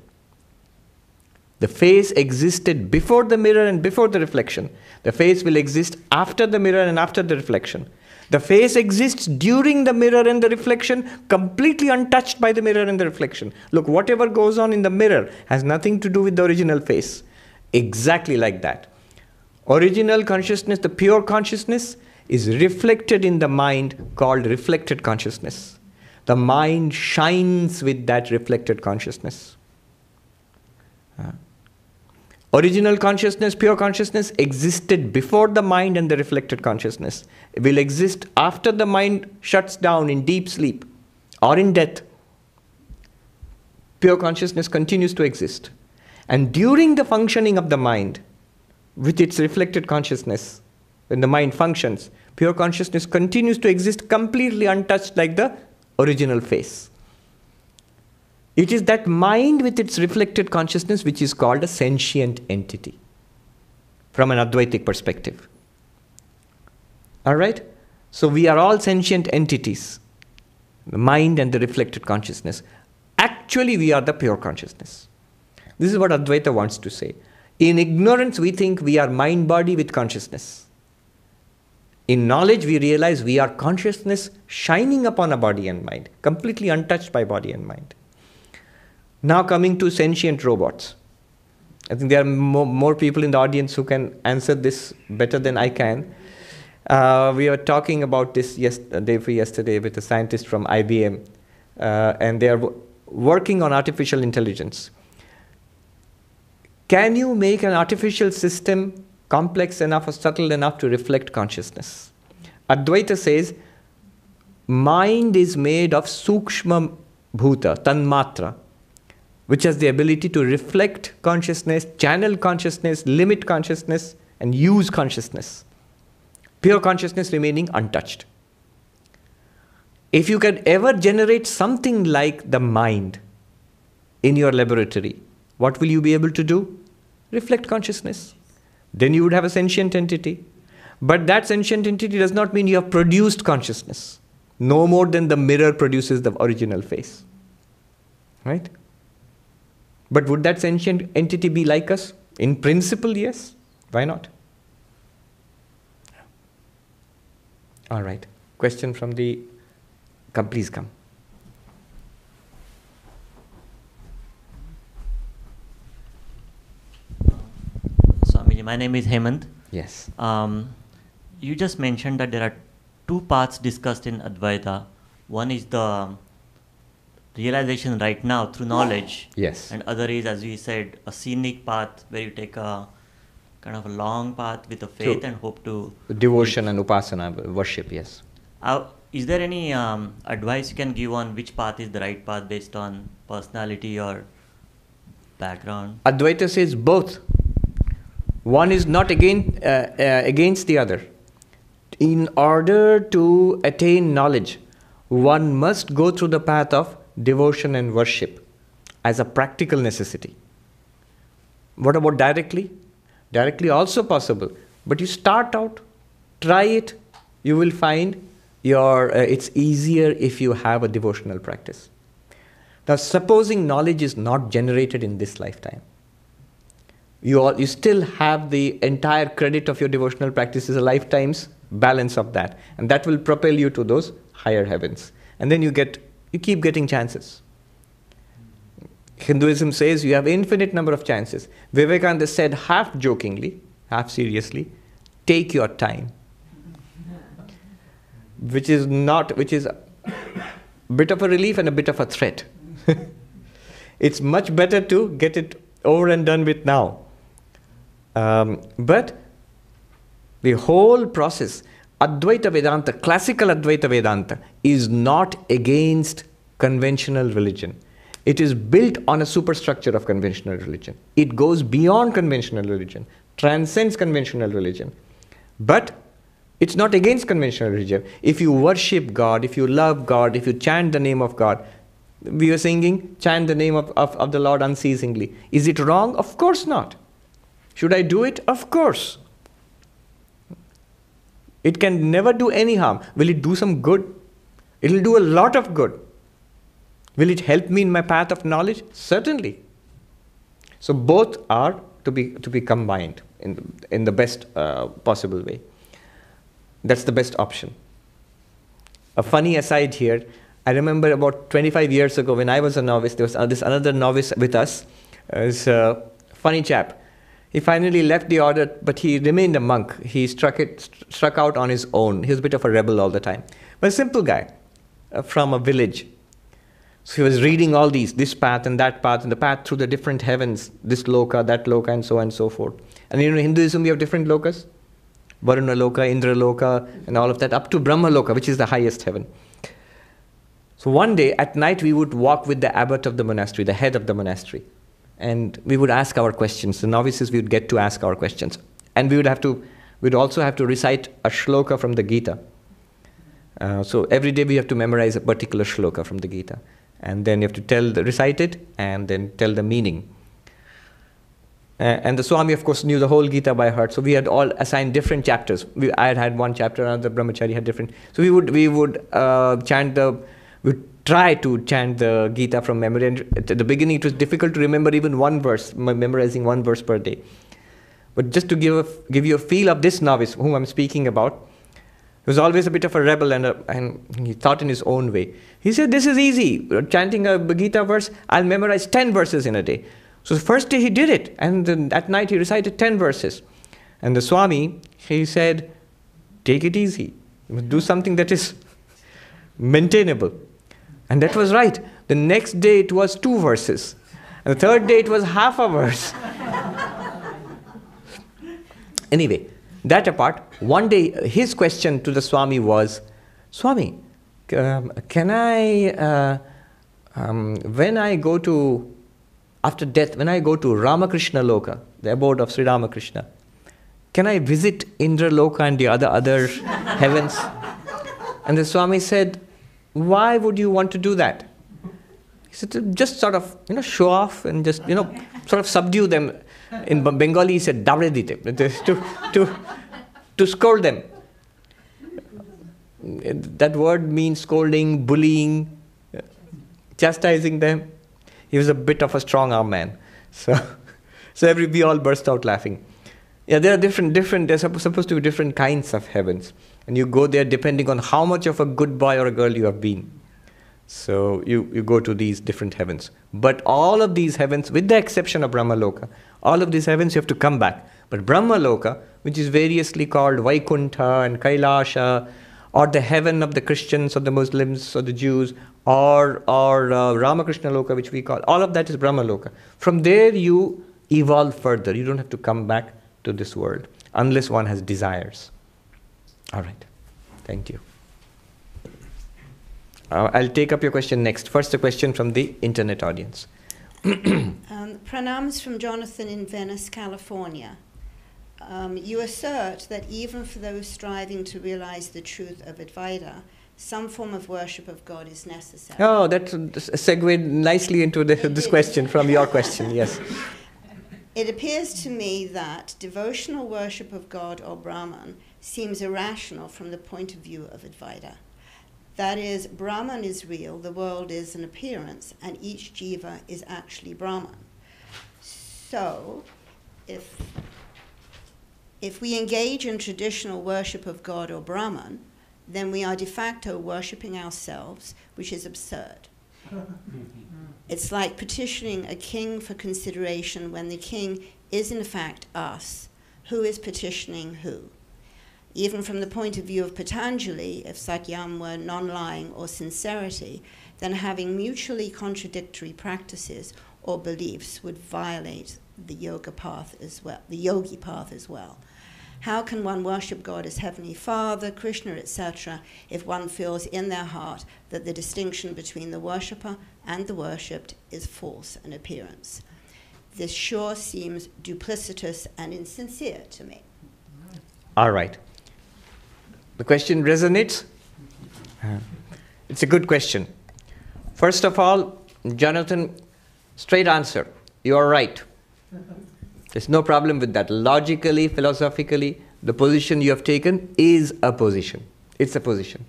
The face existed before the mirror and before the reflection. The face will exist after the mirror and after the reflection. The face exists during the mirror and the reflection, completely untouched by the mirror and the reflection. Look, whatever goes on in the mirror has nothing to do with the original face. Exactly like that. Original consciousness, the pure consciousness, is reflected in the mind called reflected consciousness. The mind shines with that reflected consciousness. Uh, Original consciousness, pure consciousness, existed before the mind and the reflected consciousness. It will exist after the mind shuts down in deep sleep or in death. Pure consciousness continues to exist. And during the functioning of the mind, with its reflected consciousness, when the mind functions, pure consciousness continues to exist completely untouched like the original face. It is that mind with its reflected consciousness which is called a sentient entity from an Advaitic perspective. All right? So we are all sentient entities the mind and the reflected consciousness. Actually, we are the pure consciousness. This is what Advaita wants to say. In ignorance, we think we are mind body with consciousness. In knowledge, we realize we are consciousness shining upon a body and mind, completely untouched by body and mind. Now, coming to sentient robots. I think there are more, more people in the audience who can answer this better than I can. Uh, we were talking about this yes, day before yesterday with a scientist from IBM, uh, and they are working on artificial intelligence. Can you make an artificial system complex enough or subtle enough to reflect consciousness? Advaita says mind is made of sukshma bhuta, tanmatra, which has the ability to reflect consciousness, channel consciousness, limit consciousness, and use consciousness. Pure consciousness remaining untouched. If you can ever generate something like the mind in your laboratory, what will you be able to do? Reflect consciousness. Then you would have a sentient entity. But that sentient entity does not mean you have produced consciousness. no more than the mirror produces the original face. Right? But would that sentient entity be like us? In principle, yes. Why not? All right. Question from the. Come, please come. Swamiji, my name is Hemant. Yes. Um, you just mentioned that there are two paths discussed in Advaita. One is the realization right now through knowledge, Yes. and other is, as we said, a scenic path where you take a kind of a long path with a faith True. and hope to Devotion and upasana, worship, yes. Uh, is there any um, advice you can give on which path is the right path based on personality or background? Advaita says both. One is not again, uh, uh, against the other. In order to attain knowledge, one must go through the path of devotion and worship as a practical necessity. What about directly? Directly also possible, but you start out, try it, you will find your uh, it's easier if you have a devotional practice. Now, supposing knowledge is not generated in this lifetime, you, all, you still have the entire credit of your devotional practice as a lifetime's balance of that, and that will propel you to those higher heavens. And then you get you keep getting chances. Hinduism says you have infinite number of chances. Vivekananda said half jokingly, half seriously, take your time. Which is not which is a bit of a relief and a bit of a threat. [LAUGHS] it's much better to get it over and done with now. Um, but the whole process, Advaita Vedanta, classical Advaita Vedanta, is not against conventional religion. It is built on a superstructure of conventional religion. It goes beyond conventional religion, transcends conventional religion. But it's not against conventional religion. If you worship God, if you love God, if you chant the name of God, we were singing, chant the name of, of, of the Lord unceasingly. Is it wrong? Of course not. Should I do it? Of course. It can never do any harm. Will it do some good? It will do a lot of good. Will it help me in my path of knowledge? Certainly. So both are to be to be combined in in the best uh, possible way. That's the best option. A funny aside here. I remember about 25 years ago when I was a novice, there was uh, this another novice with us. Was a funny chap. He finally left the order, but he remained a monk. He struck it, st- struck out on his own. He was a bit of a rebel all the time, but a simple guy uh, from a village. So he was reading all these, this path and that path, and the path through the different heavens, this loka, that loka, and so on and so forth. And in Hinduism, we have different lokas Varuna loka, Indra loka, and all of that, up to Brahma loka, which is the highest heaven. So one day at night, we would walk with the abbot of the monastery, the head of the monastery, and we would ask our questions. The novices, we would get to ask our questions. And we would have to, we'd also have to recite a shloka from the Gita. Uh, so every day we have to memorize a particular shloka from the Gita. And then you have to tell the, recite it and then tell the meaning. Uh, and the Swami, of course, knew the whole Gita by heart. So we had all assigned different chapters. We, I had had one chapter, another brahmachari had different. So we would we would uh, chant the, we try to chant the Gita from memory. And at the beginning, it was difficult to remember even one verse, memorizing one verse per day. But just to give a, give you a feel of this novice whom I'm speaking about, he was always a bit of a rebel and, a, and he thought in his own way. He said, This is easy. Uh, chanting a Gita verse, I'll memorize 10 verses in a day. So the first day he did it, and then at night he recited 10 verses. And the Swami, he said, Take it easy. Do something that is maintainable. And that was right. The next day it was two verses. And the third day it was half a verse. [LAUGHS] anyway, that apart, one day his question to the Swami was Swami, um, can I, uh, um, when I go to, after death, when I go to Ramakrishna Loka, the abode of Sri Ramakrishna, can I visit Indra Loka and the other, other [LAUGHS] heavens? And the Swami said, Why would you want to do that? He said, to just sort of, you know, show off and just, you know, sort of subdue them. In Bengali, he said, Davre dite, to, to, to scold them. that word means scolding, bullying, chastising them. He was a bit of a strong arm man. So, so every, we all burst out laughing. Yeah, there are different, different, there's supposed to be different kinds of heavens. And you go there depending on how much of a good boy or a girl you have been. So you, you go to these different heavens. But all of these heavens, with the exception of Brahmaloka, all of these heavens you have to come back. But Brahmaloka, which is variously called Vaikuntha and Kailasha, or the heaven of the Christians or the Muslims or the Jews, or, or uh, Ramakrishna Loka, which we call, all of that is Brahmaloka. From there you evolve further. You don't have to come back to this world unless one has desires. All right. Thank you. Uh, I'll take up your question next. First, a question from the internet audience. [COUGHS] um, pranams from Jonathan in Venice, California. Um, you assert that even for those striving to realize the truth of Advaita, some form of worship of God is necessary. Oh, that segued nicely into the, this question from your question, yes. [LAUGHS] It appears to me that devotional worship of God or Brahman seems irrational from the point of view of Advaita. That is, Brahman is real, the world is an appearance, and each jiva is actually Brahman. So, if, if we engage in traditional worship of God or Brahman, then we are de facto worshipping ourselves, which is absurd. [LAUGHS] it's like petitioning a king for consideration when the king is in fact us. Who is petitioning who? Even from the point of view of Patanjali, if Satyam were non lying or sincerity, then having mutually contradictory practices or beliefs would violate the yoga path as well, the yogi path as well. How can one worship God as Heavenly Father, Krishna, etc., if one feels in their heart that the distinction between the worshipper and the worshipped is false an appearance? This sure seems duplicitous and insincere to me. All right. The question resonates? It's a good question. First of all, Jonathan, straight answer. You are right. There's no problem with that. Logically, philosophically, the position you have taken is a position. It's a position.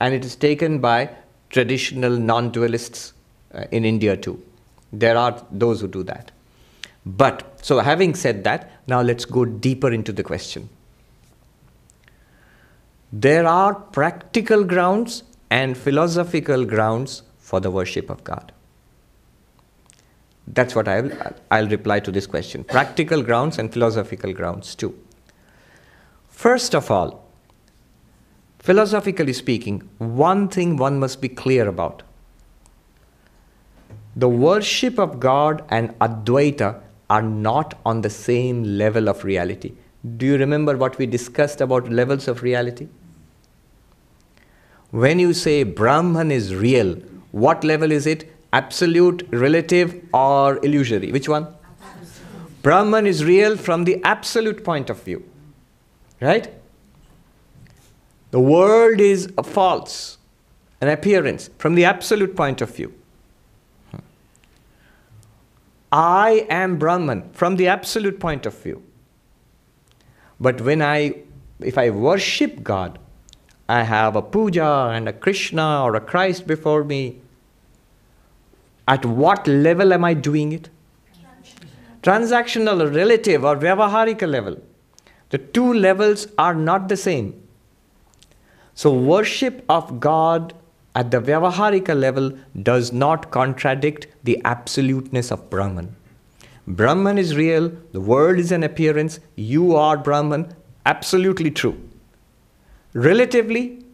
And it is taken by traditional non dualists uh, in India too. There are those who do that. But, so having said that, now let's go deeper into the question there are practical grounds and philosophical grounds for the worship of God. That's what I'll, I'll reply to this question. Practical grounds and philosophical grounds too. First of all, philosophically speaking, one thing one must be clear about. The worship of God and Advaita are not on the same level of reality. Do you remember what we discussed about levels of reality? When you say Brahman is real, what level is it? Absolute, relative, or illusory? Which one? Brahman is real from the absolute point of view. Right? The world is a false, an appearance from the absolute point of view. I am Brahman from the absolute point of view. But when I, if I worship God, I have a puja and a Krishna or a Christ before me. At what level am I doing it? Transactional, or relative, or vyavaharika level. The two levels are not the same. So, worship of God at the vyavaharika level does not contradict the absoluteness of Brahman. Brahman is real, the world is an appearance, you are Brahman, absolutely true. Relatively,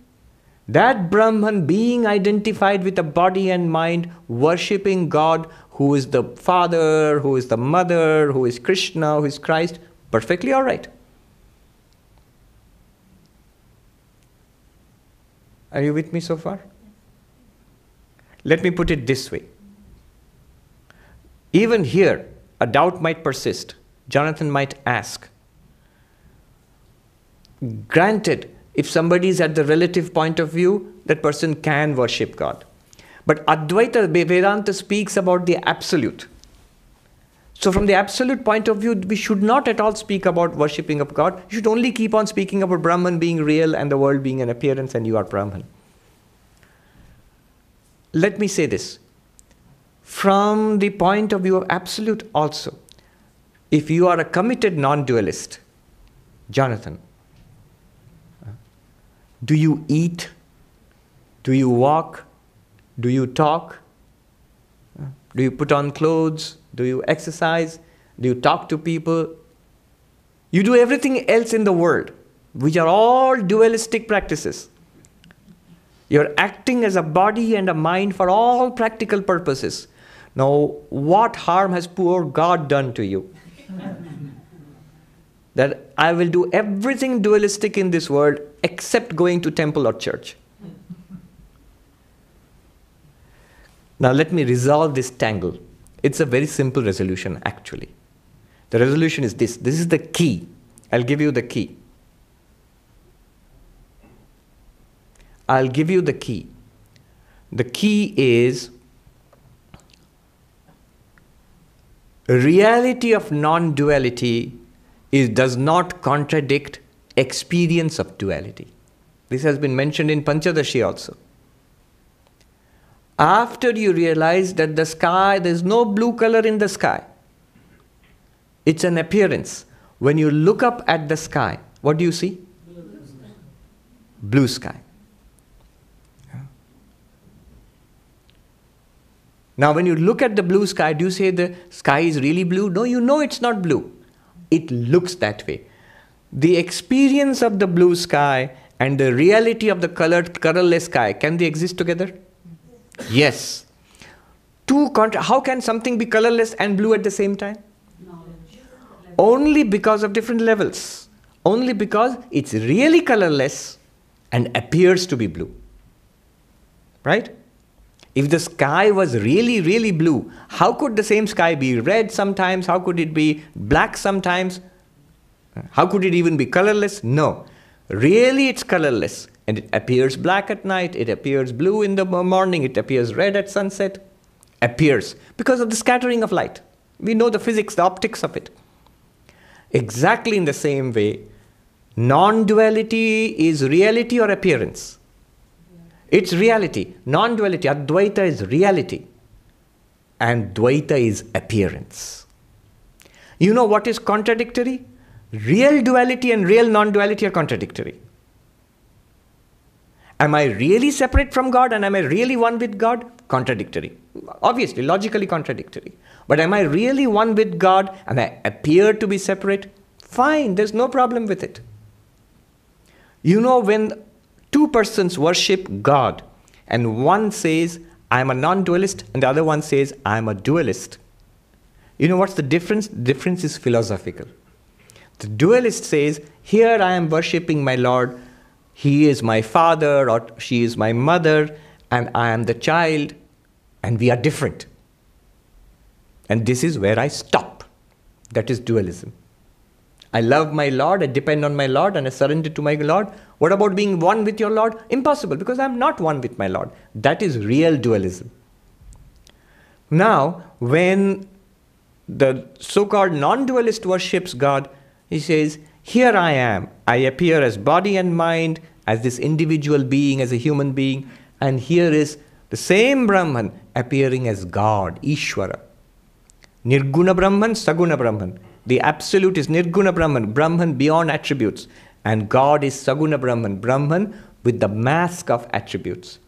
that Brahman being identified with a body and mind, worshipping God who is the Father, who is the Mother, who is Krishna, who is Christ, perfectly all right. Are you with me so far? Let me put it this way. Even here, a doubt might persist. Jonathan might ask. Granted, if somebody is at the relative point of view, that person can worship God. But Advaita Vedanta speaks about the absolute. So, from the absolute point of view, we should not at all speak about worshipping of God. You should only keep on speaking about Brahman being real and the world being an appearance, and you are Brahman. Let me say this. From the point of view of absolute, also, if you are a committed non dualist, Jonathan, do you eat? Do you walk? Do you talk? Do you put on clothes? Do you exercise? Do you talk to people? You do everything else in the world, which are all dualistic practices. You're acting as a body and a mind for all practical purposes. Now, what harm has poor God done to you? That I will do everything dualistic in this world except going to temple or church. Now, let me resolve this tangle. It's a very simple resolution, actually. The resolution is this this is the key. I'll give you the key. I'll give you the key. The key is reality of non duality is, does not contradict experience of duality. This has been mentioned in Panchadashi also. After you realize that the sky, there's no blue color in the sky, it's an appearance. When you look up at the sky, what do you see? Blue sky. Now, when you look at the blue sky, do you say the sky is really blue? No, you know it's not blue. It looks that way. The experience of the blue sky and the reality of the colored, colorless sky, can they exist together? Yes. Two contra- how can something be colorless and blue at the same time? Only because of different levels. Only because it's really colorless and appears to be blue. Right? If the sky was really, really blue, how could the same sky be red sometimes? How could it be black sometimes? How could it even be colorless? No. Really, it's colorless. And it appears black at night, it appears blue in the morning, it appears red at sunset. Appears because of the scattering of light. We know the physics, the optics of it. Exactly in the same way, non duality is reality or appearance. It's reality. Non duality, Advaita is reality. And Dvaita is appearance. You know what is contradictory? Real duality and real non duality are contradictory. Am I really separate from God and am I really one with God? Contradictory. Obviously, logically contradictory. But am I really one with God and I appear to be separate? Fine, there's no problem with it. You know, when two persons worship God, and one says, I'm a non dualist, and the other one says, I'm a dualist. You know what's the difference? The difference is philosophical. The dualist says, Here I am worshipping my Lord, he is my father, or she is my mother, and I am the child, and we are different. And this is where I stop. That is dualism. I love my Lord, I depend on my Lord, and I surrender to my Lord. What about being one with your Lord? Impossible, because I'm not one with my Lord. That is real dualism. Now, when the so called non dualist worships God, he says, Here I am. I appear as body and mind, as this individual being, as a human being, and here is the same Brahman appearing as God, Ishvara. Nirguna Brahman, Saguna Brahman. The absolute is Nirguna Brahman, Brahman beyond attributes. And God is Saguna Brahman, Brahman with the mask of attributes,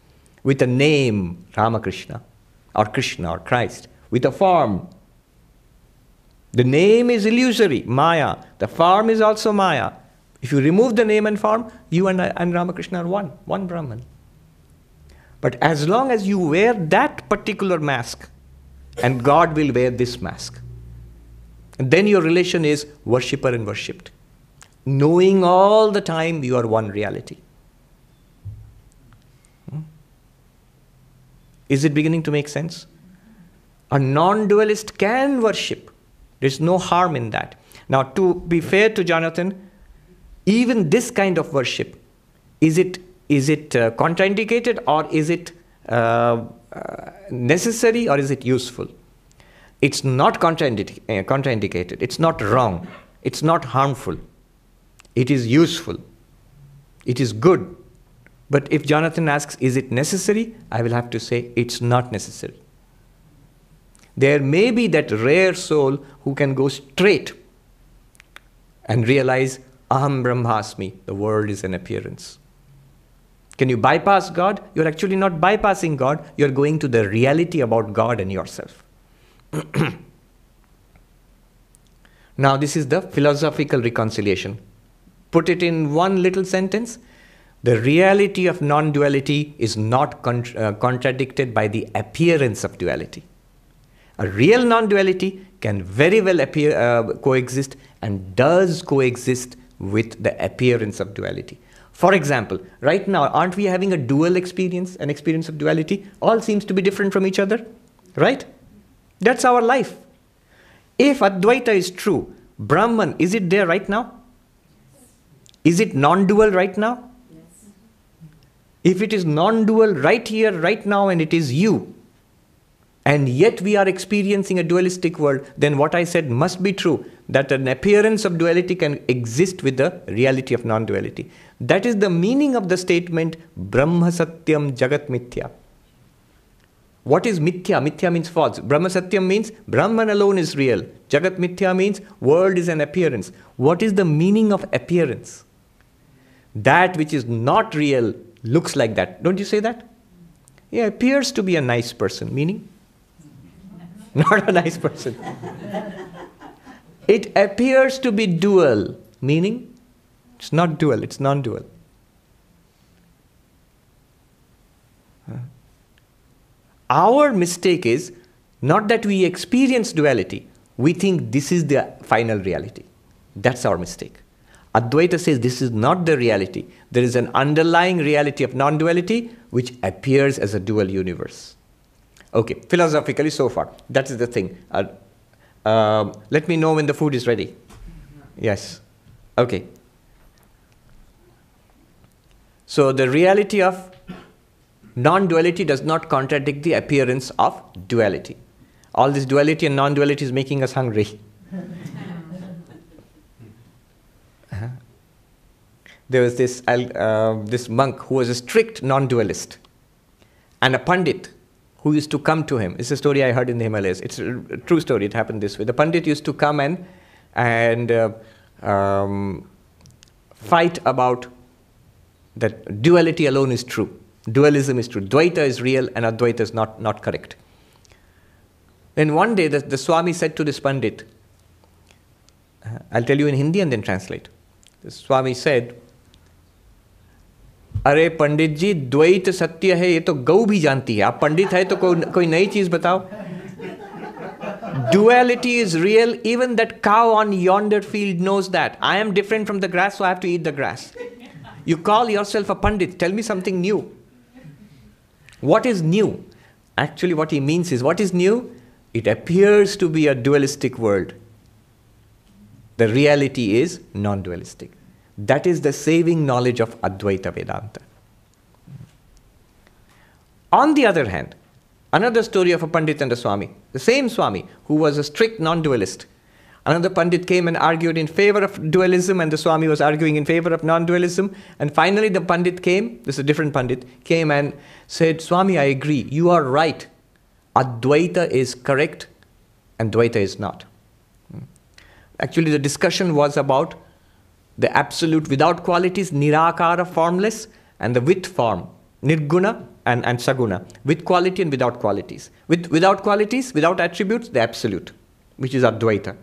with a name, Ramakrishna, or Krishna, or Christ, with a form. The name is illusory, Maya. The form is also Maya. If you remove the name and form, you and, and Ramakrishna are one, one Brahman. But as long as you wear that particular mask, and God will wear this mask, and then your relation is worshipper and worshipped. Knowing all the time you are one reality. Hmm? Is it beginning to make sense? A non dualist can worship. There's no harm in that. Now, to be fair to Jonathan, even this kind of worship, is it, is it uh, contraindicated or is it uh, uh, necessary or is it useful? It's not contraindic- uh, contraindicated, it's not wrong, it's not harmful, it is useful, it is good. But if Jonathan asks, is it necessary? I will have to say, it's not necessary. There may be that rare soul who can go straight and realize, Aham Brahmasmi, the world is an appearance. Can you bypass God? You're actually not bypassing God, you're going to the reality about God and yourself. [CLEARS THROAT] now, this is the philosophical reconciliation. Put it in one little sentence the reality of non duality is not uh, contradicted by the appearance of duality. A real non duality can very well appear, uh, coexist and does coexist with the appearance of duality. For example, right now, aren't we having a dual experience, an experience of duality? All seems to be different from each other, right? That's our life. If Advaita is true, Brahman, is it there right now? Is it non dual right now? Yes. If it is non dual right here, right now, and it is you, and yet we are experiencing a dualistic world, then what I said must be true that an appearance of duality can exist with the reality of non duality. That is the meaning of the statement Brahma Satyam Jagat Mithya. What is Mithya? Mithya means false. Brahma Satyam means Brahman alone is real. Jagat Mithya means world is an appearance. What is the meaning of appearance? That which is not real looks like that. Don't you say that? He appears to be a nice person, meaning? [LAUGHS] Not a nice person. It appears to be dual, meaning it's not dual, it's non dual. Our mistake is not that we experience duality, we think this is the final reality. That's our mistake. Advaita says this is not the reality. There is an underlying reality of non duality which appears as a dual universe. Okay, philosophically so far, that is the thing. Uh, uh, let me know when the food is ready. Yes. Okay. So the reality of non duality does not contradict the appearance of duality. All this duality and non duality is making us hungry. [LAUGHS] uh-huh. There was this, uh, this monk who was a strict non dualist, and a pandit who used to come to him. It's a story I heard in the Himalayas. It's a, a true story. It happened this way. The Pandit used to come and, and uh, um, fight about that duality alone is true. Dualism is true. Dvaita is real and Advaita is not, not correct. Then one day the, the Swami said to this Pandit, uh, I'll tell you in Hindi and then translate. The Swami said, अरे पंडित जी द्वैत सत्य है ये तो गौ भी जानती है आप पंडित है तो कोई कोई नई चीज बताओ duality is real even that cow on yonder field knows that i am different from the grass so i have to eat the grass you call yourself a pandit tell me something new what is new actually what he means is what is new it appears to be a dualistic world the reality is non-dualistic that is the saving knowledge of Advaita Vedanta. On the other hand, another story of a Pandit and a Swami, the same Swami who was a strict non dualist. Another Pandit came and argued in favor of dualism, and the Swami was arguing in favor of non dualism. And finally, the Pandit came, this is a different Pandit, came and said, Swami, I agree, you are right. Advaita is correct, and Dvaita is not. Hmm. Actually, the discussion was about the absolute without qualities, nirakara, formless, and the with form, nirguna and, and saguna, with quality and without qualities. With, without qualities, without attributes, the absolute, which is Advaita.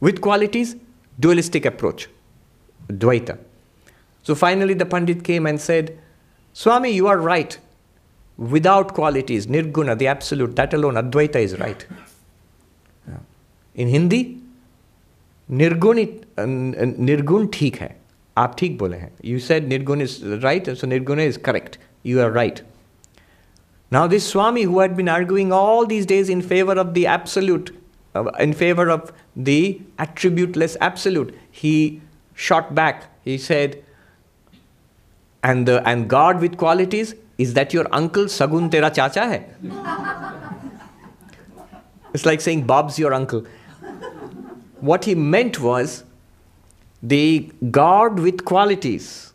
With qualities, dualistic approach, Dvaita. So finally, the Pandit came and said, Swami, you are right. Without qualities, nirguna, the absolute, that alone, Advaita is right. In Hindi, निर्गुण निर्गुण ठीक है आप ठीक बोले हैं you said निर्गुण is right so निर्गुण is correct you are right Now, this Swami who had been arguing all these days in favor of the absolute, uh, in favor of the attributeless absolute, he shot back. He said, and, the, and God with qualities, is that your uncle Sagun Tera Chacha hai? [LAUGHS] It's like saying Bob's your uncle. what he meant was the God with qualities,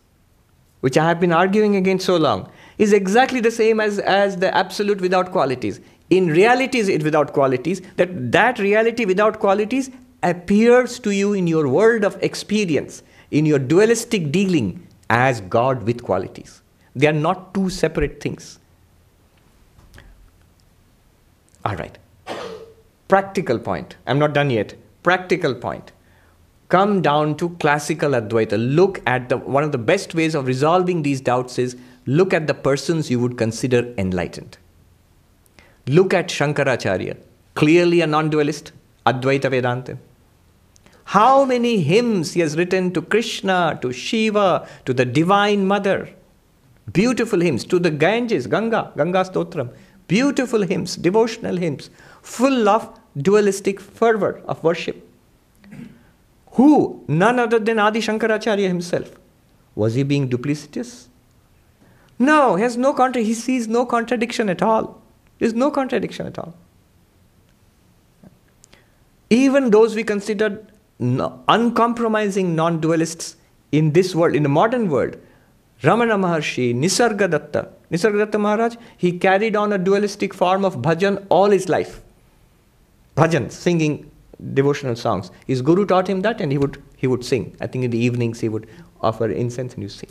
which I have been arguing against so long, is exactly the same as, as the absolute without qualities. In reality, is it without qualities? That that reality without qualities appears to you in your world of experience, in your dualistic dealing as God with qualities. They are not two separate things. All right. Practical point. I'm not done yet. Practical point. Come down to classical Advaita. Look at the one of the best ways of resolving these doubts is look at the persons you would consider enlightened. Look at Shankaracharya, clearly a non dualist, Advaita Vedanta. How many hymns he has written to Krishna, to Shiva, to the Divine Mother. Beautiful hymns, to the Ganges, Ganga, Ganga Stotram. Beautiful hymns, devotional hymns, full of dualistic fervor of worship. Who? None other than Adi Shankaracharya himself. Was he being duplicitous? No, he has no contra- he sees no contradiction at all. There's no contradiction at all. Even those we consider uncompromising non dualists in this world, in the modern world, Ramana Maharshi, Nisargadatta, Nisargadatta Maharaj, he carried on a dualistic form of bhajan all his life. Bhajan, singing devotional songs. His guru taught him that and he would, he would sing. I think in the evenings he would offer incense and you sing.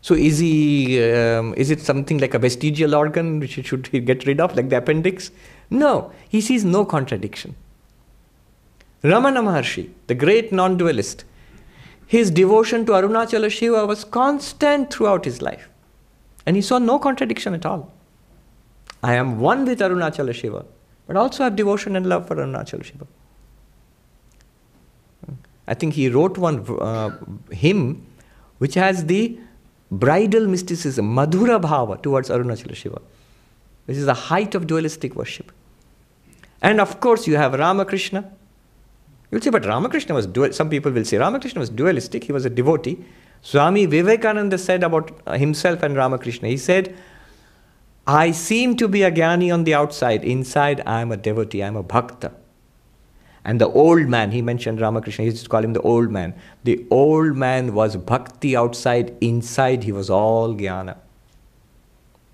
So is he? Um, is it something like a vestigial organ which should he [LAUGHS] get rid of, like the appendix? No, he sees no contradiction. Ramana Maharshi, the great non-dualist, his devotion to Arunachala Shiva was constant throughout his life, and he saw no contradiction at all. I am one with Arunachala Shiva, but also have devotion and love for Arunachala Shiva. I think he wrote one uh, hymn which has the bridal mysticism, Madhura Bhava towards Arunachala Shiva. This is the height of dualistic worship. And of course, you have Ramakrishna. You'll say, but Ramakrishna was dual. Some people will say Ramakrishna was dualistic. He was a devotee. Swami Vivekananda said about himself and Ramakrishna. He said, "I seem to be a jnani on the outside. Inside, I am a devotee. I am a bhakta." And the old man, he mentioned Ramakrishna, he used to call him the old man. The old man was bhakti outside, inside he was all jnana.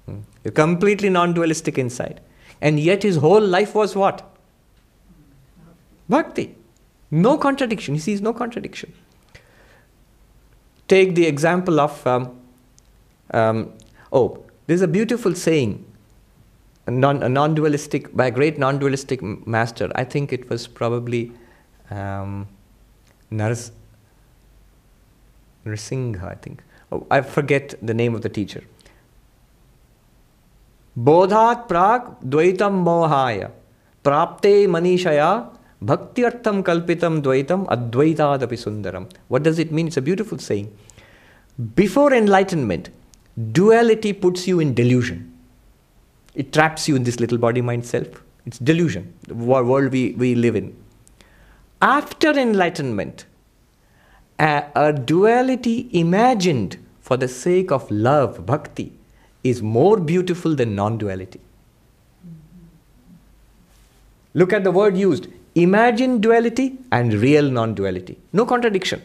Hmm. Completely non dualistic inside. And yet his whole life was what? Bhakti. No contradiction. He sees no contradiction. Take the example of, um, um, oh, there's a beautiful saying non, a non-dualistic by a great non-dualistic master. I think it was probably um, Nars, Narsingha, I think. Oh, I forget the name of the teacher. Bodhat prag dvaitam mohaya prapte manishaya bhaktyartham kalpitam dvaitam advaitadapi sundaram. What does it mean? It's a beautiful saying. Before enlightenment, duality puts you in delusion it traps you in this little body mind self. It's delusion, the world we, we live in. After enlightenment, a, a duality imagined for the sake of love, bhakti, is more beautiful than non duality. Look at the word used imagine duality and real non duality. No contradiction.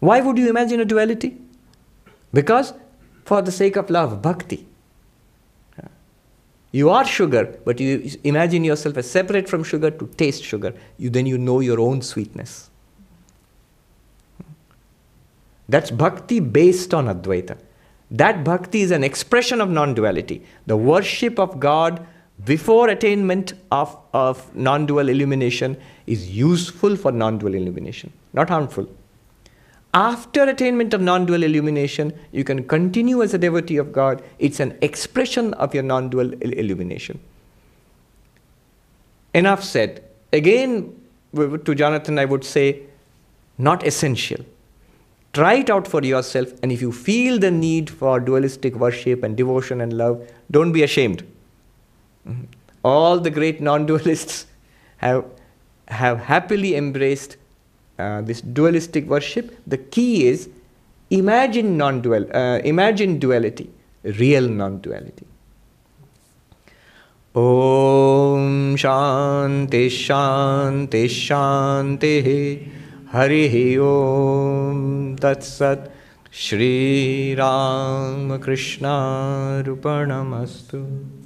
Why would you imagine a duality? Because for the sake of love, bhakti. You are sugar, but you imagine yourself as separate from sugar to taste sugar. You, then you know your own sweetness. That's bhakti based on Advaita. That bhakti is an expression of non duality. The worship of God before attainment of, of non dual illumination is useful for non dual illumination, not harmful. After attainment of non dual illumination, you can continue as a devotee of God. It's an expression of your non dual illumination. Enough said. Again, to Jonathan, I would say, not essential. Try it out for yourself, and if you feel the need for dualistic worship and devotion and love, don't be ashamed. Mm-hmm. All the great non dualists [LAUGHS] have, have happily embraced uh, this dualistic worship, the key is imagine non-dual, uh, imagine duality, real non-duality. Om Shanti Shanti Shanti Hari Om Tat Sat Shri Ramakrishnarpanamastu.